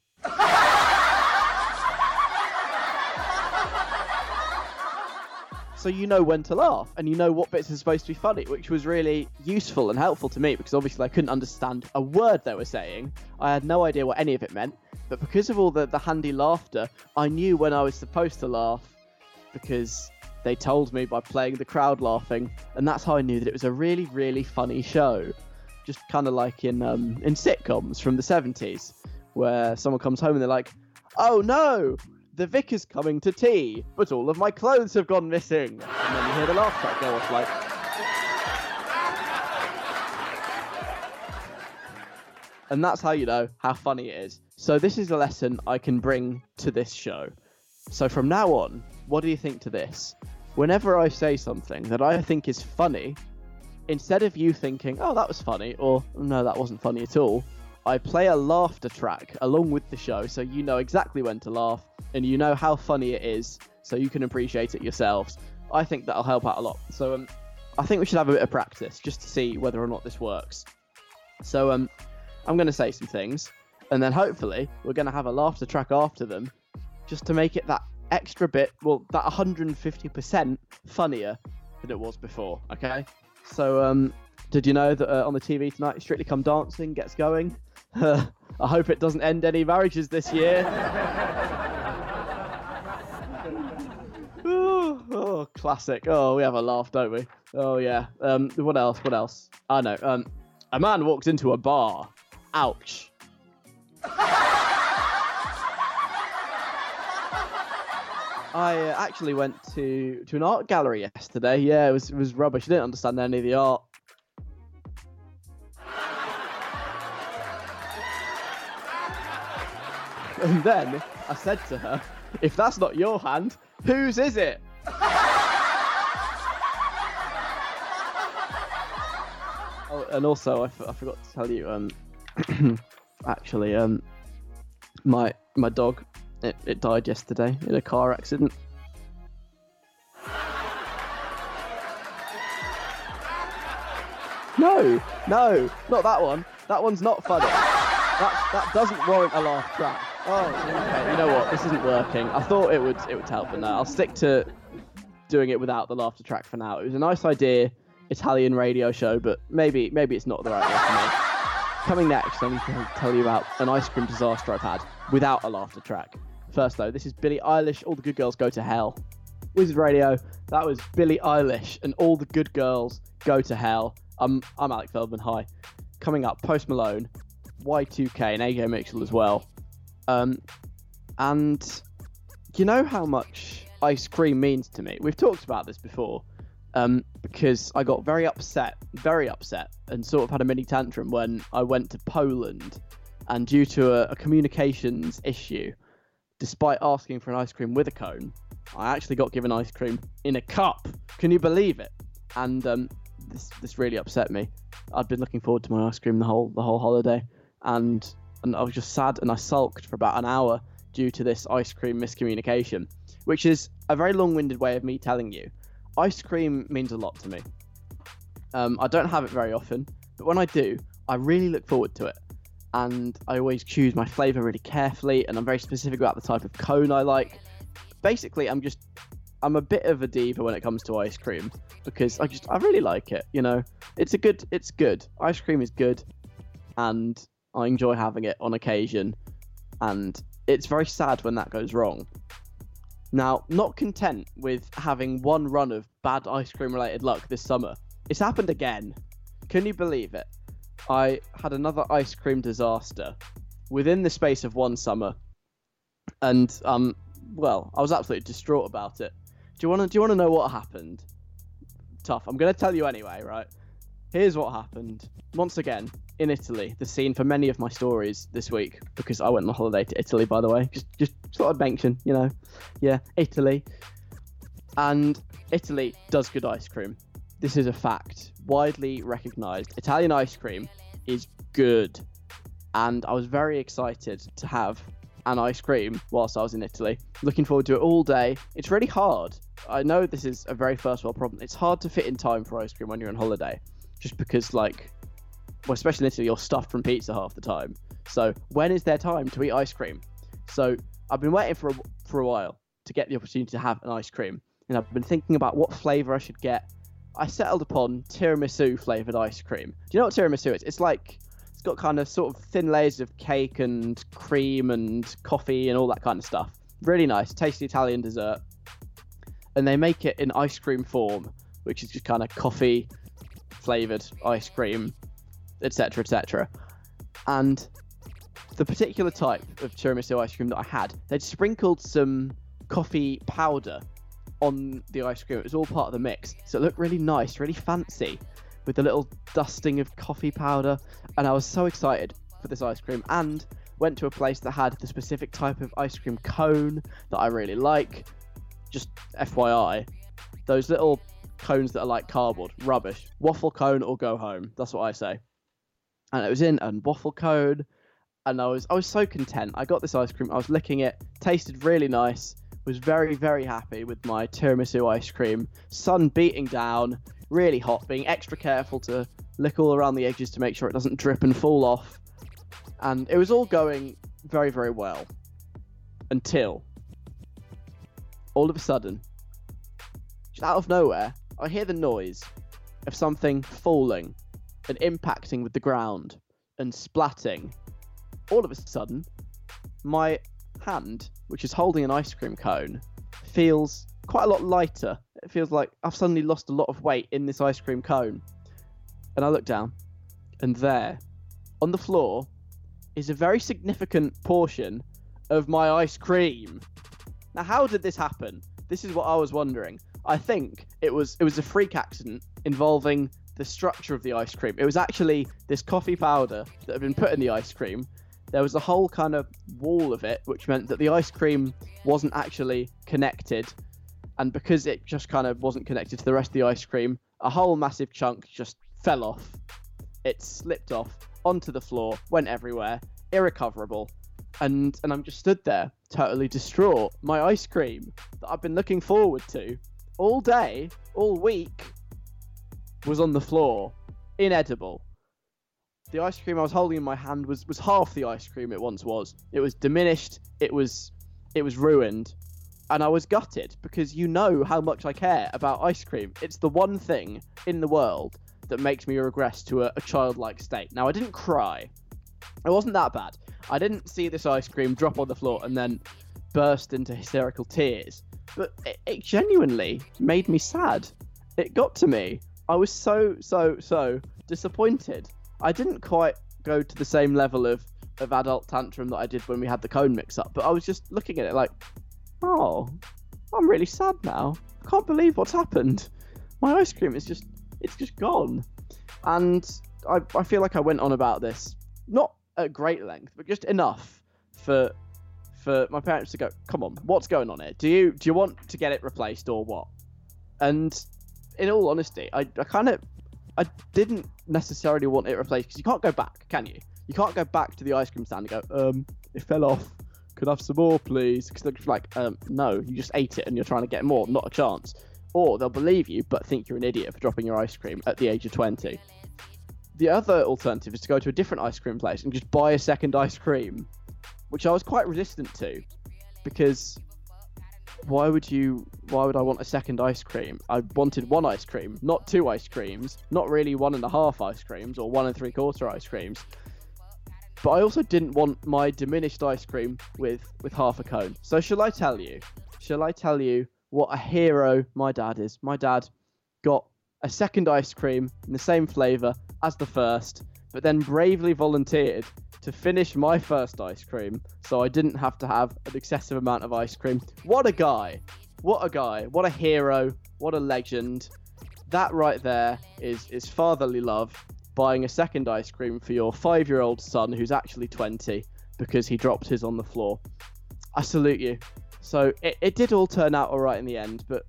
so you know when to laugh and you know what bits are supposed to be funny, which was really useful and helpful to me because obviously I couldn't understand a word they were saying. I had no idea what any of it meant, but because of all the, the handy laughter, I knew when I was supposed to laugh because they told me by playing the crowd laughing, and that's how I knew that it was a really, really funny show. Just kind of like in um, in sitcoms from the 70s, where someone comes home and they're like, "Oh no, the vicar's coming to tea, but all of my clothes have gone missing," and then you hear the laugh track go off like. And that's how you know how funny it is. So this is a lesson I can bring to this show. So from now on, what do you think to this? Whenever I say something that I think is funny, instead of you thinking, oh, that was funny, or no, that wasn't funny at all, I play a laughter track along with the show so you know exactly when to laugh and you know how funny it is so you can appreciate it yourselves. I think that'll help out a lot. So um, I think we should have a bit of practice just to see whether or not this works. So um, I'm going to say some things and then hopefully we're going to have a laughter track after them just to make it that extra bit, well, that 150% funnier than it was before. Okay, so um, did you know that uh, on the TV tonight, Strictly Come Dancing gets going? I hope it doesn't end any marriages this year. Ooh, oh, classic. Oh, we have a laugh, don't we? Oh yeah. Um, what else? What else? I know. Um, a man walks into a bar. Ouch. I uh, actually went to to an art gallery yesterday. Yeah, it was it was rubbish. I didn't understand any of the art. And then I said to her, "If that's not your hand, whose is it?" oh, and also, I, f- I forgot to tell you. Um, actually, um, my my dog it, it died yesterday in a car accident. No, no, not that one. That one's not funny. That that doesn't warrant a laugh track. Oh, okay. You know what? This isn't working. I thought it would it would help, but no. I'll stick to doing it without the laughter track for now. It was a nice idea, Italian radio show, but maybe maybe it's not the right me. Coming next, I need to tell you about an ice cream disaster I've had without a laughter track. First, though, this is Billie Eilish. All the good girls go to hell. Wizard Radio. That was Billie Eilish and all the good girls go to hell. I'm I'm Alec Feldman. Hi. Coming up, Post Malone, Y2K, and AJ Mitchell as well. Um, and you know how much ice cream means to me. We've talked about this before. Um, because I got very upset, very upset, and sort of had a mini tantrum when I went to Poland, and due to a, a communications issue, despite asking for an ice cream with a cone, I actually got given ice cream in a cup. Can you believe it? And um, this this really upset me. I'd been looking forward to my ice cream the whole the whole holiday, and and I was just sad and I sulked for about an hour due to this ice cream miscommunication, which is a very long-winded way of me telling you. Ice cream means a lot to me. Um, I don't have it very often, but when I do, I really look forward to it. And I always choose my flavour really carefully, and I'm very specific about the type of cone I like. Basically, I'm just I'm a bit of a diva when it comes to ice cream because I just I really like it. You know, it's a good it's good. Ice cream is good, and I enjoy having it on occasion. And it's very sad when that goes wrong. Now, not content with having one run of bad ice cream related luck this summer, it's happened again. Can you believe it? I had another ice cream disaster within the space of one summer, and um, well, I was absolutely distraught about it. Do you want to? Do you want to know what happened? Tough. I'm going to tell you anyway, right? Here's what happened. Once again, in Italy, the scene for many of my stories this week, because I went on holiday to Italy, by the way. Just, just thought I'd mention, you know, yeah, Italy. And Italy does good ice cream. This is a fact, widely recognised. Italian ice cream is good, and I was very excited to have an ice cream whilst I was in Italy. Looking forward to it all day. It's really hard. I know this is a very first world problem. It's hard to fit in time for ice cream when you're on holiday, just because like, well, especially in Italy, you're stuffed from pizza half the time. So when is there time to eat ice cream? So I've been waiting for a, for a while to get the opportunity to have an ice cream, and I've been thinking about what flavour I should get. I settled upon tiramisu flavoured ice cream. Do you know what tiramisu is? It's like it's got kind of sort of thin layers of cake and cream and coffee and all that kind of stuff. Really nice, tasty Italian dessert. And they make it in ice cream form, which is just kind of coffee flavored ice cream, etc., etc. And the particular type of tiramisu ice cream that I had, they'd sprinkled some coffee powder on the ice cream. It was all part of the mix, so it looked really nice, really fancy, with a little dusting of coffee powder. And I was so excited for this ice cream, and went to a place that had the specific type of ice cream cone that I really like. Just FYI, those little cones that are like cardboard, rubbish. Waffle cone or go home. That's what I say. And it was in a waffle cone, and I was I was so content. I got this ice cream. I was licking it. Tasted really nice. Was very very happy with my tiramisu ice cream. Sun beating down, really hot. Being extra careful to lick all around the edges to make sure it doesn't drip and fall off. And it was all going very very well until all of a sudden, just out of nowhere, I hear the noise of something falling and impacting with the ground and splatting. All of a sudden, my hand, which is holding an ice cream cone, feels quite a lot lighter. It feels like I've suddenly lost a lot of weight in this ice cream cone. And I look down, and there, on the floor, is a very significant portion of my ice cream. Now, how did this happen? This is what I was wondering. I think it was it was a freak accident involving the structure of the ice cream. It was actually this coffee powder that had been put in the ice cream. There was a whole kind of wall of it, which meant that the ice cream wasn't actually connected. And because it just kind of wasn't connected to the rest of the ice cream, a whole massive chunk just fell off. It slipped off onto the floor, went everywhere, irrecoverable. And and I'm just stood there, totally distraught. My ice cream that I've been looking forward to all day, all week, was on the floor, inedible. The ice cream I was holding in my hand was, was half the ice cream it once was. It was diminished. It was it was ruined. and I was gutted because you know how much I care about ice cream. It's the one thing in the world that makes me regress to a, a childlike state. Now, I didn't cry. It wasn't that bad. I didn't see this ice cream drop on the floor and then burst into hysterical tears. But it, it genuinely made me sad. It got to me. I was so, so, so disappointed. I didn't quite go to the same level of, of adult tantrum that I did when we had the cone mix up, but I was just looking at it like, oh, I'm really sad now. I can't believe what's happened. My ice cream is just, it's just gone. And I, I feel like I went on about this, not at great length, but just enough for for my parents to go, come on, what's going on here? Do you do you want to get it replaced or what? And in all honesty, I, I kind of I didn't necessarily want it replaced because you can't go back, can you? You can't go back to the ice cream stand and go, um, it fell off. Could I have some more, please? Because they're like, um, no, you just ate it and you're trying to get more. Not a chance. Or they'll believe you but think you're an idiot for dropping your ice cream at the age of 20. The other alternative is to go to a different ice cream place and just buy a second ice cream, which I was quite resistant to because why would you why would I want a second ice cream? I wanted one ice cream, not two ice creams, not really one and a half ice creams or one and three quarter ice creams. But I also didn't want my diminished ice cream with with half a cone. So shall I tell you? Shall I tell you what a hero my dad is? My dad got a second ice cream in the same flavour as the first, but then bravely volunteered to finish my first ice cream so I didn't have to have an excessive amount of ice cream. What a guy! What a guy! What a hero! What a legend! That right there is is fatherly love. Buying a second ice cream for your five-year-old son who's actually 20 because he dropped his on the floor. I salute you. So it, it did all turn out all right in the end, but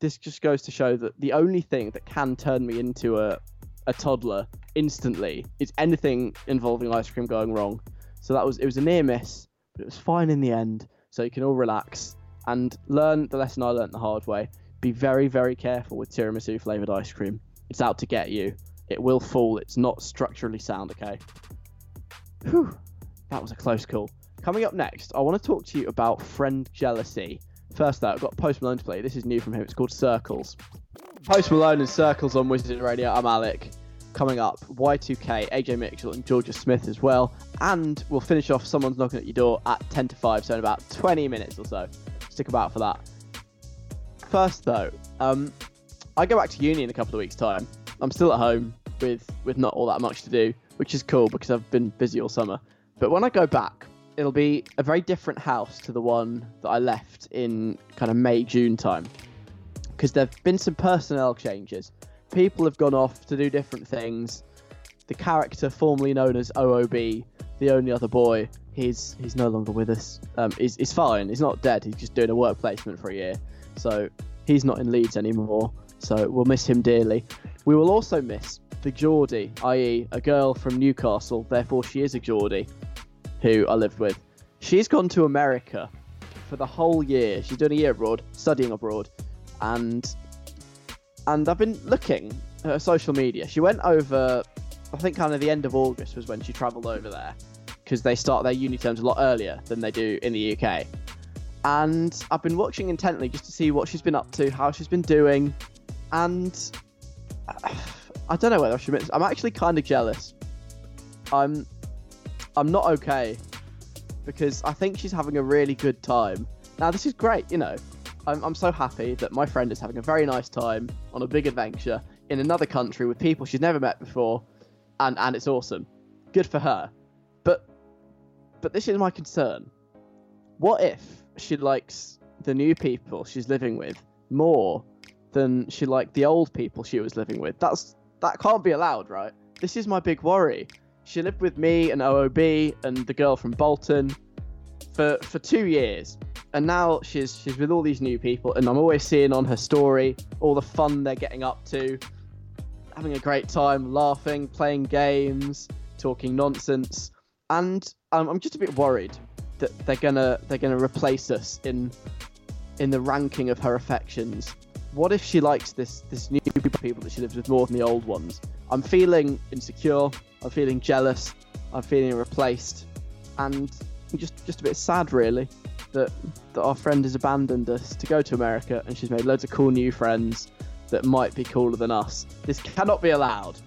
this just goes to show that the only thing that can turn me into a a toddler instantly is anything involving ice cream going wrong. So that was it was a near miss, but it was fine in the end. So you can all relax and learn the lesson I learned the hard way. Be very very careful with tiramisu flavored ice cream. It's out to get you. It will fall. It's not structurally sound. Okay. Whew. That was a close call. Coming up next, I want to talk to you about friend jealousy. First, though, I've got Post Malone to play. This is new from him. It's called Circles. Post Malone and Circles on Wizard Radio. I'm Alec. Coming up, Y2K, AJ Mitchell, and Jorja Smith as well. And we'll finish off Someone's Knocking at Your Door at 10 to 5, so in about 20 minutes or so. Stick about for that. First, though, um, I go back to uni in a couple of weeks' time. I'm still at home with, with not all that much to do, which is cool because I've been busy all summer. But when I go back, it'll be a very different house to the one that I left in kind of May, June time because there have been some personnel changes. People have gone off to do different things. The character formerly known as OOB, the only other boy, he's he's no longer with us. Um, he's, he's fine. He's not dead. He's just doing a work placement for a year. So he's not in Leeds anymore. So we'll miss him dearly. We will also miss the Geordie, i.e., a girl from Newcastle. Therefore, she is a Geordie, who I lived with. She's gone to America for the whole year. She's done a year abroad, studying abroad and and I've been looking at her social media. She went over, I think, kind of the end of August was when she travelled over there because they start their uni terms a lot earlier than they do in the UK. And I've been watching intently just to see what she's been up to, how she's been doing, and I don't know whether I should. I'm actually kind of jealous. I'm I'm not okay because I think she's having a really good time. Now this is great, you know. I'm, I'm so happy that my friend is having a very nice time on a big adventure in another country with people she's never met before, and and it's awesome. Good for her. But but this is my concern. What if she likes the new people she's living with more than she liked the old people she was living with? That's that can't be allowed, right? This is my big worry. She lived with me and OOB and the girl from Bolton for for two years. And now she's she's with all these new people and i'm always seeing on her story all the fun they're getting up to having a great time laughing playing games talking nonsense. And um, i'm just a bit worried that they're gonna they're gonna replace us in in the ranking of her affections what if she likes this this new people that she lives with more than the old ones i'm feeling insecure i'm feeling jealous i'm feeling replaced and just just a bit sad really that that our friend has abandoned us to go to America, and she's made loads of cool new friends that might be cooler than us. This cannot be allowed.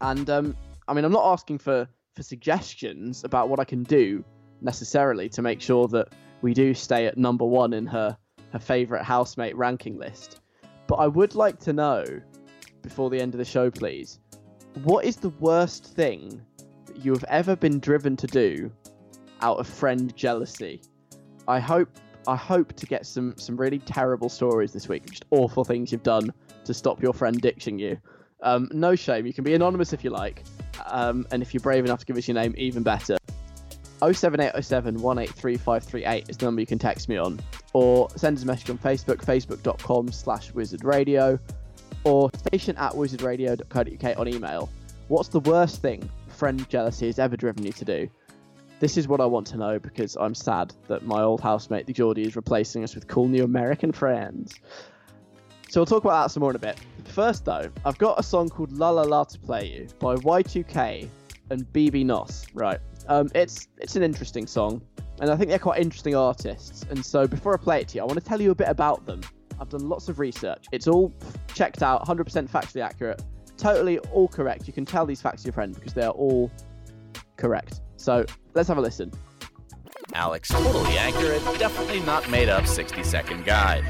And um, I mean, I'm not asking for for suggestions about what I can do necessarily to make sure that we do stay at number one in her her favorite housemate ranking list. But I would like to know before the end of the show, please, what is the worst thing that you have ever been driven to do out of friend jealousy? I hope I hope to get some some really terrible stories this week, just awful things you've done to stop your friend ditching you. Um, no shame. You can be anonymous if you like, um, and if you're brave enough to give us your name, even better. 07807 183538 is the number you can text me on, or send us a message on Facebook, facebook.com slash wizardradio, or station at wizardradio.co.uk on email. What's the worst thing friend jealousy has ever driven you to do? This is what I want to know because I'm sad that my old housemate, the Geordie, is replacing us with cool new American friends. So we'll talk about that some more in a bit. First, though, I've got a song called La La La to play you by Y2K and BB Nos. Right. Um, it's it's an interesting song, and I think they're quite interesting artists. And so before I play it to you, I want to tell you a bit about them. I've done lots of research. It's all checked out, 100% factually accurate, totally all correct. You can tell these facts to your friend because they are all correct. So let's have a listen. Alec's, totally accurate, definitely not made up 60 second guide.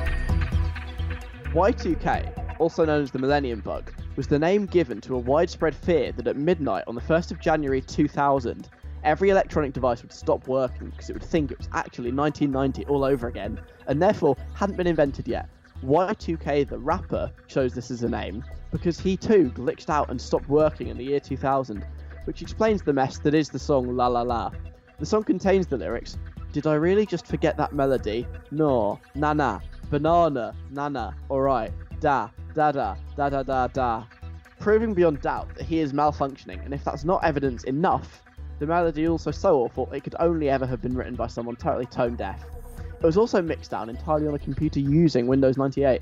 Y2K, also known as the Millennium Bug, was the name given to a widespread fear that at midnight on the 1st of January 2000, every electronic device would stop working because it would think it was actually 1990 all over again, and therefore hadn't been invented yet. Y2K, the rapper, chose this as a name because he too glitched out and stopped working in the year 2000, which explains the mess that is the song La La La. The song contains the lyrics Did I really just forget that melody? No, na na, banana, nana, alright, da, da da, da da da da. Proving beyond doubt that he is malfunctioning, and if that's not evidence enough, the melody also so awful it could only ever have been written by someone totally tone deaf. It was also mixed down entirely on a computer using Windows 98.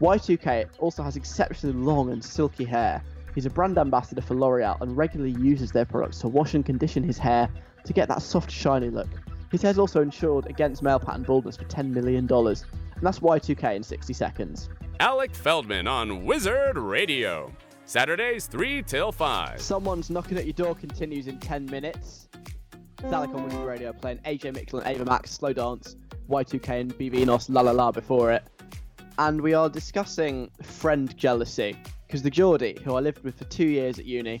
Y2K also has exceptionally long and silky hair. He's a brand ambassador for L'Oreal and regularly uses their products to wash and condition his hair to get that soft, shiny look. His hair's also insured against male pattern baldness for $10 million. And that's Y2K in 60 seconds. Alec Feldman on Wizard Radio. Saturdays 3 till 5. Someone's Knocking at Your Door continues in 10 minutes. Alec on Wizard Radio playing AJ Mitchell and Ava Max, Slow Dance, Y2K and BB Nos, La La La before it. And we are discussing friend jealousy because the Geordie, who I lived with for two years at uni,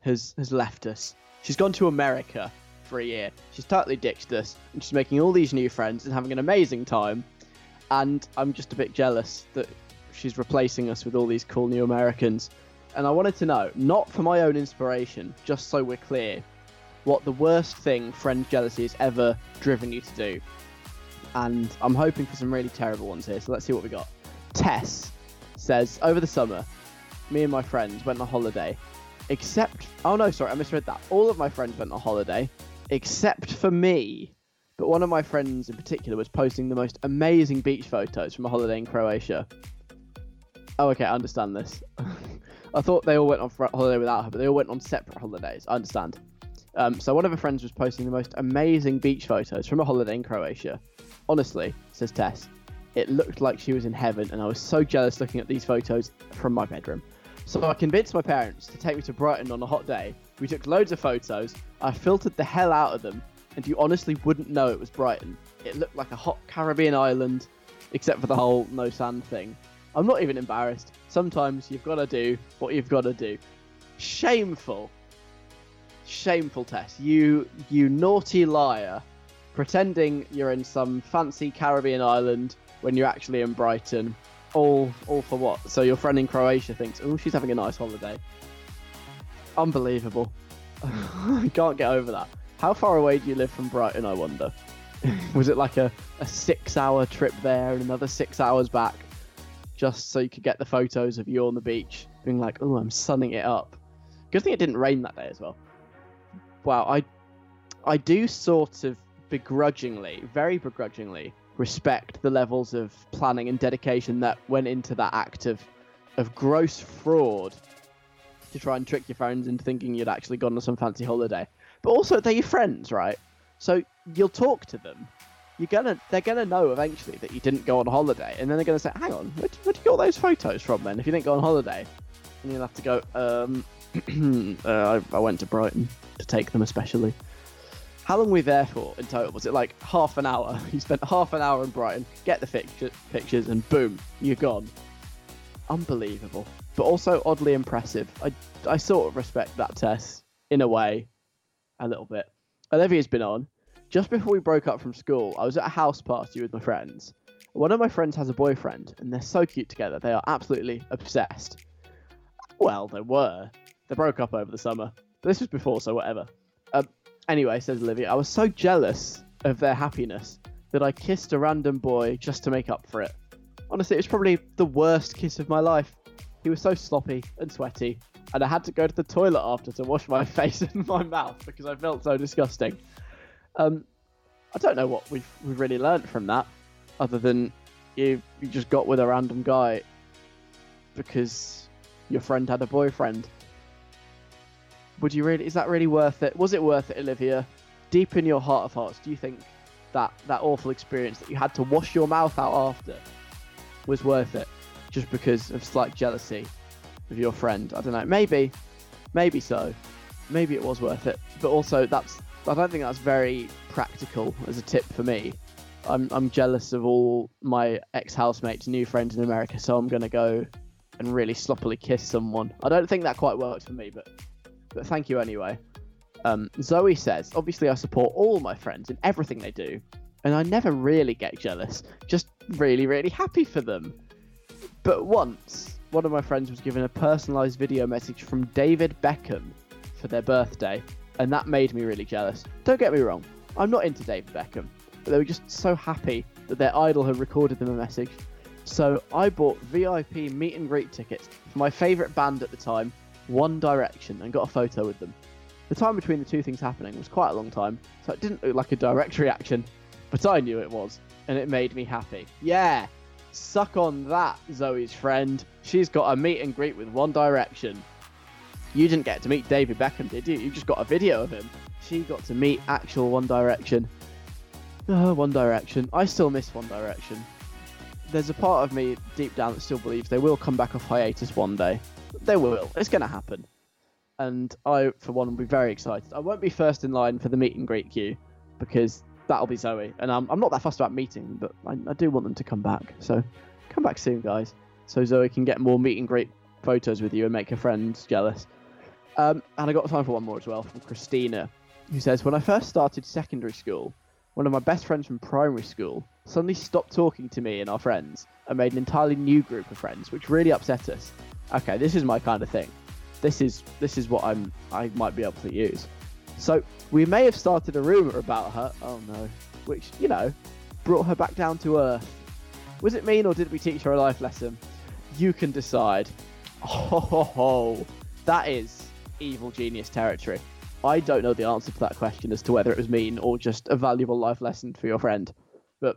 has, has left us. She's gone to America for a year. She's totally ditched us and she's making all these new friends and having an amazing time. And I'm just a bit jealous that she's replacing us with all these cool new Americans. And I wanted to know, not for my own inspiration, just so we're clear, what the worst thing friend jealousy has ever driven you to do. And I'm hoping for some really terrible ones here, so let's see what we got. Tess says, Over the summer, me and my friends went on holiday, except. Oh no, sorry, I misread that. All of my friends went on holiday, except for me. But one of my friends in particular was posting the most amazing beach photos from a holiday in Croatia. Oh, okay, I understand this. I thought they all went on holiday without her, but they all went on separate holidays. I understand. Um, so one of her friends was posting the most amazing beach photos from a holiday in Croatia. Honestly, says Tess, it looked like she was in heaven, and I was so jealous looking at these photos from my bedroom. So I convinced my parents to take me to Brighton on a hot day. We took loads of photos. I filtered the hell out of them, and you honestly wouldn't know it was Brighton. It looked like a hot Caribbean island, except for the whole no sand thing. I'm not even embarrassed. Sometimes you've got to do what you've got to do. Shameful. Shameful, Tess. You, you naughty liar. Pretending you're in some fancy Caribbean island when you're actually in Brighton. All, all for what? So your friend in Croatia thinks, oh, she's having a nice holiday. Unbelievable. I can't get over that. How far away do you live from Brighton, I wonder? Was it like a, a six hour trip there and another six hours back? Just so you could get the photos of you on the beach, being like, oh, I'm sunning it up. Good thing it didn't rain that day as well. Wow, I, I do sort of begrudgingly, very begrudgingly, respect the levels of planning and dedication that went into that act of, of gross fraud to try and trick your friends into thinking you'd actually gone on some fancy holiday. But also, they're your friends, right? So you'll talk to them. You're gonna they're gonna know eventually that you didn't go on holiday, and then they're gonna say, "Hang on, where where you get all those photos from then? If you didn't go on holiday?" And you'll have to go, um, uh, I, I went to Brighton to take them, especially. How long were we there for in total? Was it like half an hour? You spent half an hour in Brighton, get the picture, pictures, and boom, you're gone. Unbelievable, but also oddly impressive. I, I sort of respect that Tess in a way, a little bit. Olivia's been on. Just before we broke up from school, I was at a house party with my friends. One of my friends has a boyfriend, and they're so cute together. They are absolutely obsessed. Well, they were. They broke up over the summer. But this was before, so whatever. Um, anyway, says Olivia, I was so jealous of their happiness that I kissed a random boy just to make up for it. Honestly, it was probably the worst kiss of my life. He was so sloppy and sweaty, and I had to go to the toilet after to wash my face and my mouth because I felt so disgusting. Um, I don't know what we've, we've really learnt from that, other than you you just got with a random guy because your friend had a boyfriend. Would you really? Is that really worth it? Was it worth it, Olivia? Deep in your heart of hearts, do you think that that awful experience that you had to wash your mouth out after was worth it, just because of slight jealousy of your friend? I don't know. Maybe, maybe so. Maybe it was worth it, but also that's. I don't think that's very practical as a tip for me. I'm I'm jealous of all my ex housemates' new friends in America, so I'm gonna go and really sloppily kiss someone. I don't think that quite works for me, but but thank you anyway. Um, Zoe says, obviously I support all my friends in everything they do, and I never really get jealous. Just really really happy for them. But once, one of my friends was given a personalised video message from David Beckham for their birthday, and that made me really jealous. Don't get me wrong, I'm not into David Beckham, but they were just so happy that their idol had recorded them a message. So I bought VIP meet and greet tickets for my favourite band at the time, One Direction, and got a photo with them. The time between the two things happening was quite a long time, so it didn't look like a direct reaction, but I knew it was, and it made me happy. Yeah, suck on that, Zoe's friend. She's got a meet and greet with One Direction. You didn't get to meet David Beckham, did you? You just got a video of him. She got to meet actual One Direction. Oh, One Direction. I still miss One Direction. There's a part of me deep down that still believes they will come back off hiatus one day. They will. It's going to happen. And I, for one, will be very excited. I won't be first in line for the meet and greet queue because that'll be Zoe. And I'm, I'm not that fussed about meeting but I, I do want them to come back. So come back soon, guys. So Zoe can get more meet and greet photos with you and make her friends jealous. Um, and I got time for one more as well from Christina, who says, When I first started secondary school, one of my best friends from primary school suddenly stopped talking to me and our friends and made an entirely new group of friends, which really upset us. Okay, this is my kind of thing. This is this is what I'm I might be able to use. So we may have started a rumor about her. Oh no, which you know brought her back down to earth. Was it mean or did we teach her a life lesson? You can decide. Oh, ho, ho. that is evil genius territory. I don't know the answer to that question as to whether it was mean or just a valuable life lesson for your friend. But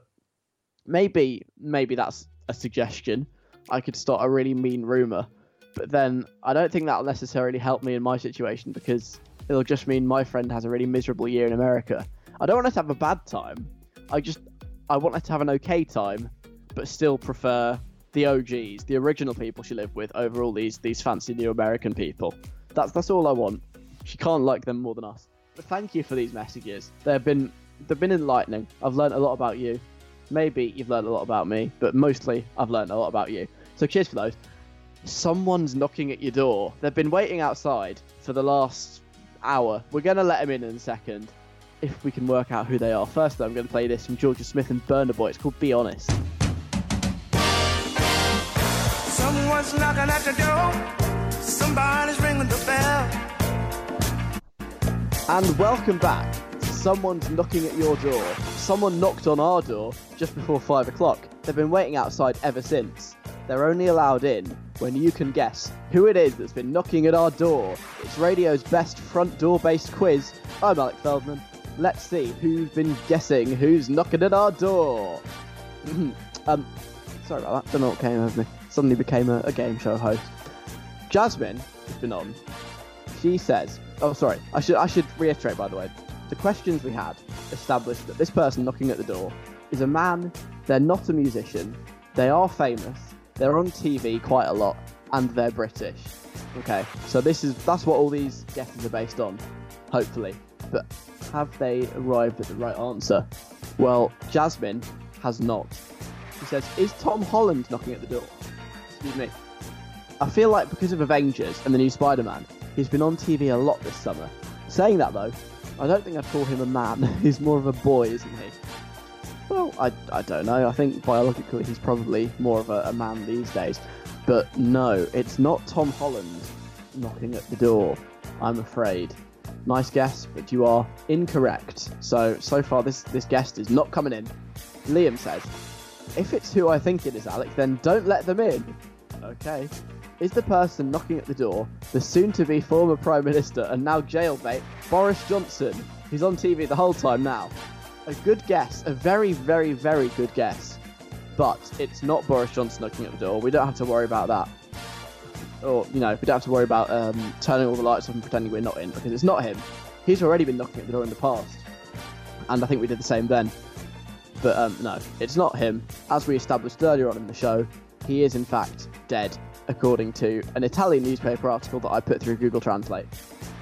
maybe maybe that's a suggestion. I could start a really mean rumor, but then I don't think that'll necessarily help me in my situation because it'll just mean my friend has a really miserable year in America. I don't want her to have a bad time. I just I want her to have an okay time, but still prefer the OGs, the original people she lived with, over all these these fancy new American people. That's that's all I want. She can't like them more than us. But thank you for these messages. They've been they've been enlightening. I've learned a lot about you. Maybe you've learned a lot about me, but mostly I've learned a lot about you. So cheers for those. Someone's knocking at your door. They've been waiting outside for the last hour. We're gonna let them in in a second, if we can work out who they are. First, though, I'm gonna play this from Jorja Smith and Burna Boy. It's called "Be Honest." Someone's knocking at the door. Somebody's ringing the bell. And welcome back. Someone's knocking at your door. Someone knocked on our door just before five o'clock. They've been waiting outside ever since. They're only allowed in when you can guess who it is that's been knocking at our door. It's radio's best front door based quiz. I'm Alec Feldman. Let's see who's been guessing who's knocking at our door. um, sorry about that. Don't know what came over me. Suddenly became a, a game show host. Jasmine has been on. She says, "Oh, sorry. I should I should reiterate by the way. The questions we had established that this person knocking at the door is a man. They're not a musician. They are famous. They're on TV quite a lot, and they're British. Okay, so this is that's what all these guesses are based on, hopefully. But have they arrived at the right answer? Well, Jasmine has not. She says, "Is Tom Holland knocking at the door?" Excuse me. I feel like because of Avengers and the new Spider-Man, he's been on TV a lot this summer. Saying that though, I don't think I'd call him a man. he's more of a boy, isn't he? Well, I, I don't know. I think biologically he's probably more of a, a man these days. But no, it's not Tom Holland knocking at the door, I'm afraid. Nice guess, but you are incorrect. So, so far this, this guest is not coming in. Liam says, if it's who I think it is, Alex, then don't let them in. Okay. Is the person knocking at the door the soon to be former Prime Minister and now jailbait Boris Johnson? He's on TV the whole time now. A good guess, a very, very, very good guess. But it's not Boris Johnson knocking at the door. We don't have to worry about that. Or, you know, we don't have to worry about um, turning all the lights off and pretending we're not in because it's not him. He's already been knocking at the door in the past. And I think we did the same then. But um, no, it's not him. As we established earlier on in the show, he is in fact dead, according to an Italian newspaper article that I put through Google Translate.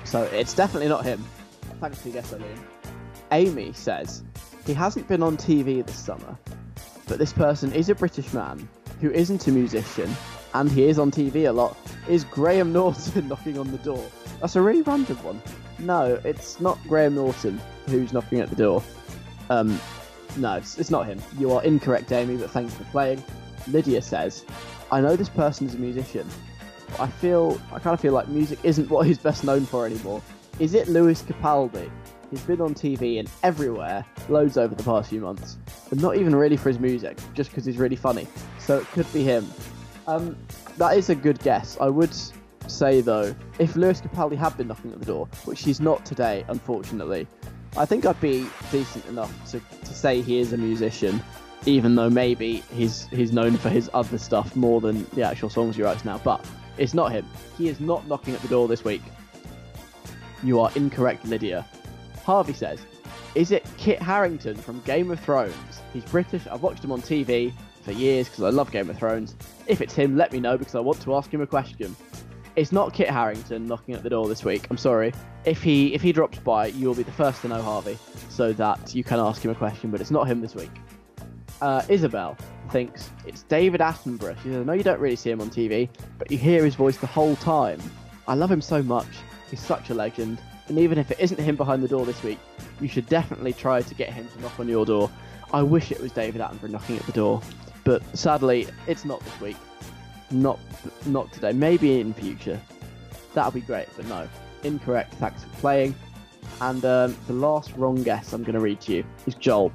So it's definitely not him. Thanks for your guess, Eileen. Amy says he hasn't been on TV this summer, but this person is a British man who isn't a musician, and he is on TV a lot. Is Graham Norton knocking on the door? That's a really random one. No, it's not Graham Norton who's knocking at the door. Um, no, it's, it's not him. You are incorrect, Amy, but thanks for playing. Lydia says, I know this person is a musician, but I feel, I kind of feel like music isn't what he's best known for anymore. Is it Lewis Capaldi? He's been on TV and everywhere, loads over the past few months, but not even really for his music, just because he's really funny. So it could be him. Um, that is a good guess. I would say though, if Lewis Capaldi had been knocking at the door, which he's not today, unfortunately, I think I'd be decent enough to, to say he is a musician, even though maybe he's he's known for his other stuff more than the actual songs he writes now. But it's not him. He is not knocking at the door this week. You are incorrect, Lydia. Harvey says, "Is it Kit Harington from Game of Thrones? He's British. I've watched him on TV for years because I love Game of Thrones. If it's him, let me know because I want to ask him a question." It's not Kit Harington knocking at the door this week. I'm sorry. If he if he drops by, you will be the first to know Harvey, so that you can ask him a question. But it's not him this week. Uh, Isabel thinks it's David Attenborough. She says, "I know you don't really see him on TV, but you hear his voice the whole time. I love him so much. He's such a legend. And even if it isn't him behind the door this week, you should definitely try to get him to knock on your door. I wish it was David Attenborough knocking at the door, but sadly, it's not this week. Not not today. Maybe in future. That'll be great, but no. Incorrect. Thanks for playing. And um, the last wrong guess I'm going to read to you is Joel,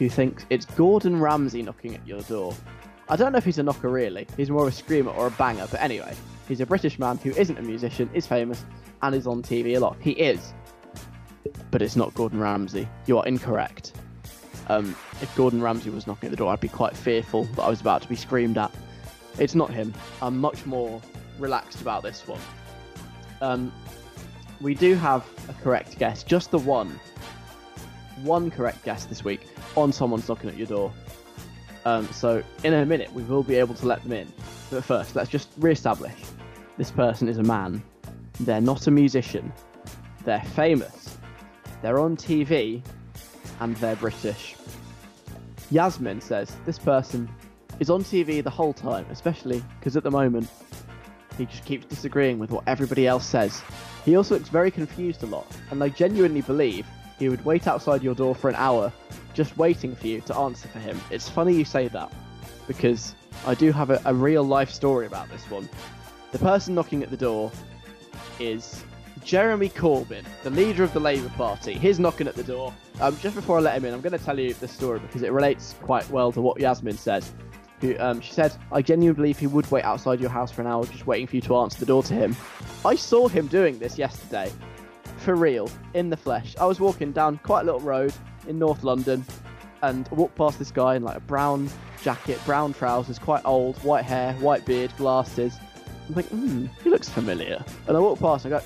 who thinks it's Gordon Ramsay knocking at your door. I don't know if he's a knocker really. He's more of a screamer or a banger, but anyway, he's a British man who isn't a musician, is famous, and is on TV a lot. He is. But it's not Gordon Ramsay. You are incorrect. Um, if Gordon Ramsay was knocking at the door, I'd be quite fearful that I was about to be screamed at. It's not him. I'm much more relaxed about this one. Um, we do have a correct guess, just the one. One correct guess this week on someone's knocking at your door. Um, so in a minute we will be able to let them in. But first, let's just re-establish this person is a man. They're not a musician. They're famous. They're on TV, and they're British. Yasmin says this person is on TV the whole time, especially because at the moment he just keeps disagreeing with what everybody else says. He also looks very confused a lot, and I genuinely believe he would wait outside your door for an hour just waiting for you to answer for him. It's funny you say that, because I do have a, a real life story about this one. The person knocking at the door is Jeremy Corbyn, the leader of the Labour Party. He's knocking at the door. Um, just before I let him in, I'm going to tell you the story because it relates quite well to what Yasmin says. Who, um, she said, I genuinely believe he would wait outside your house for an hour just waiting for you to answer the door to him. I saw him doing this yesterday. For real, in the flesh. I was walking down quite a little road in North London and I walked past this guy in like a brown jacket, brown trousers, quite old, white hair, white beard, glasses. I'm like, hmm, he looks familiar. And I walk past and I go,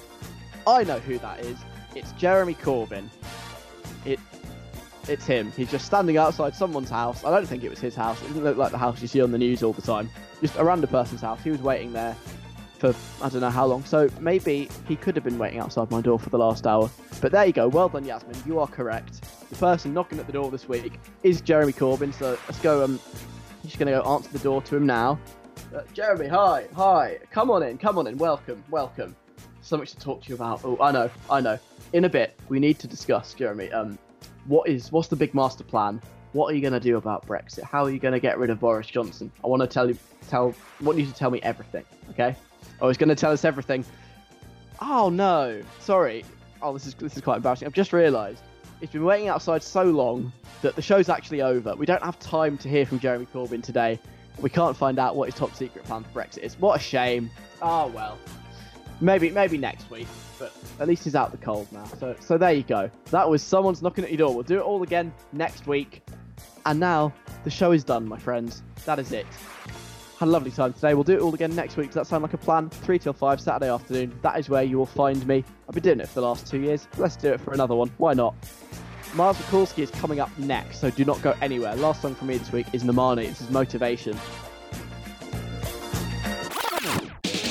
I know who that is. It's Jeremy Corbyn. It it's him. He's just standing outside someone's house. I don't think it was his house. It didn't look like the house you see on the news all the time. Just around a random person's house. He was waiting there for I don't know how long. So maybe he could have been waiting outside my door for the last hour. But there you go. Well done, Yasmin. You are correct. The person knocking at the door this week is Jeremy Corbyn. So let's go. Um, I'm just going to go answer the door to him now. Uh, Jeremy, hi, hi. Come on in, come on in. Welcome, welcome. So much to talk to you about. Oh, I know, I know. In a bit, we need to discuss, Jeremy. Um, what is what's the big master plan? What are you going to do about Brexit? How are you going to get rid of Boris Johnson? I want to tell you, tell, want you to tell me everything. Okay? Oh, I was going to tell us everything. Oh no, sorry. Oh, this is this is quite embarrassing. I've just realised it's been waiting outside so long that the show's actually over. We don't have time to hear from Jeremy Corbyn today. We can't find out what his top secret plan for Brexit is. What a shame. Oh well. Maybe maybe next week, but at least he's out the cold now. So so there you go. That was someone's knocking at your door. We'll do it all again next week. And now the show is done, my friends. That is it. Had a lovely time today. We'll do it all again next week. Does that sound like a plan? 3 till 5, Saturday afternoon. That is where you will find me. I've been doing it for the last two years. Let's do it for another one. Why not? Miles Mikulski is coming up next, so do not go anywhere. Last song from me this week is Normani. This is Motivation.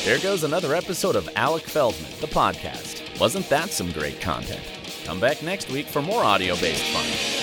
There goes another episode of Alec Feldman, the podcast. Wasn't that some great content? Come back next week for more audio based fun.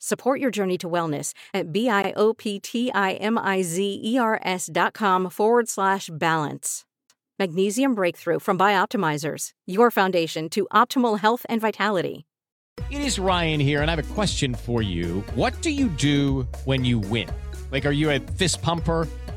Support your journey to wellness at B-I-O-P-T-I-M-I-Z-E-R-S dot com forward slash balance. Magnesium Breakthrough from Bioptimizers, your foundation to optimal health and vitality. It is Ryan here, and I have a question for you. What do you do when you win? Like, are you a fist pumper?